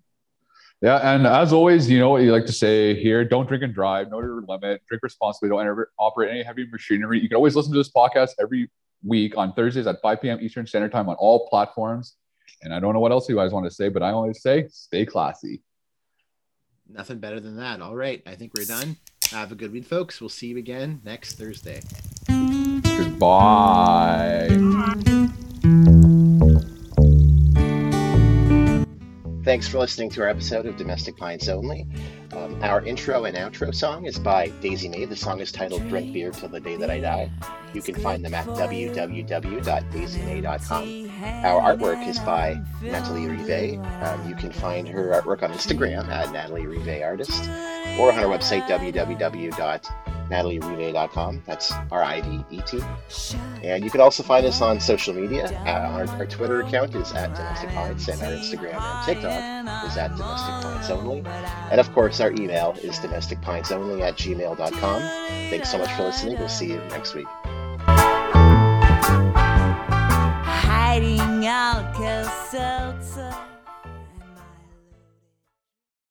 Yeah, and as always, you know what you like to say here: don't drink and drive, know your limit, drink responsibly, don't ever operate any heavy machinery. You can always listen to this podcast every week on Thursdays at 5 p.m. Eastern Standard Time on all platforms. And I don't know what else you guys want to say, but I always say, stay classy. Nothing better than that. All right, I think we're done. Have a good week, folks. We'll see you again next Thursday. Goodbye. Thanks for listening to our episode of Domestic Pints Only. Um, our intro and outro song is by Daisy May. The song is titled Drink Beer Till the Day That I Die. You can find them at www.daisymay.com. Our artwork is by Natalie Rivet. Um, you can find her artwork on Instagram at Natalie Rivet Artist or on our website www.natalierivet.com. That's R I V E T. And you can also find us on social media. Uh, our, our Twitter account is at Domestic Pints, and our Instagram and TikTok is at Domestic Pints Only. And of course, our email is domesticpintsonly at gmail.com. Thanks so much for listening. We'll see you next week. Hiding Alka Seltzer.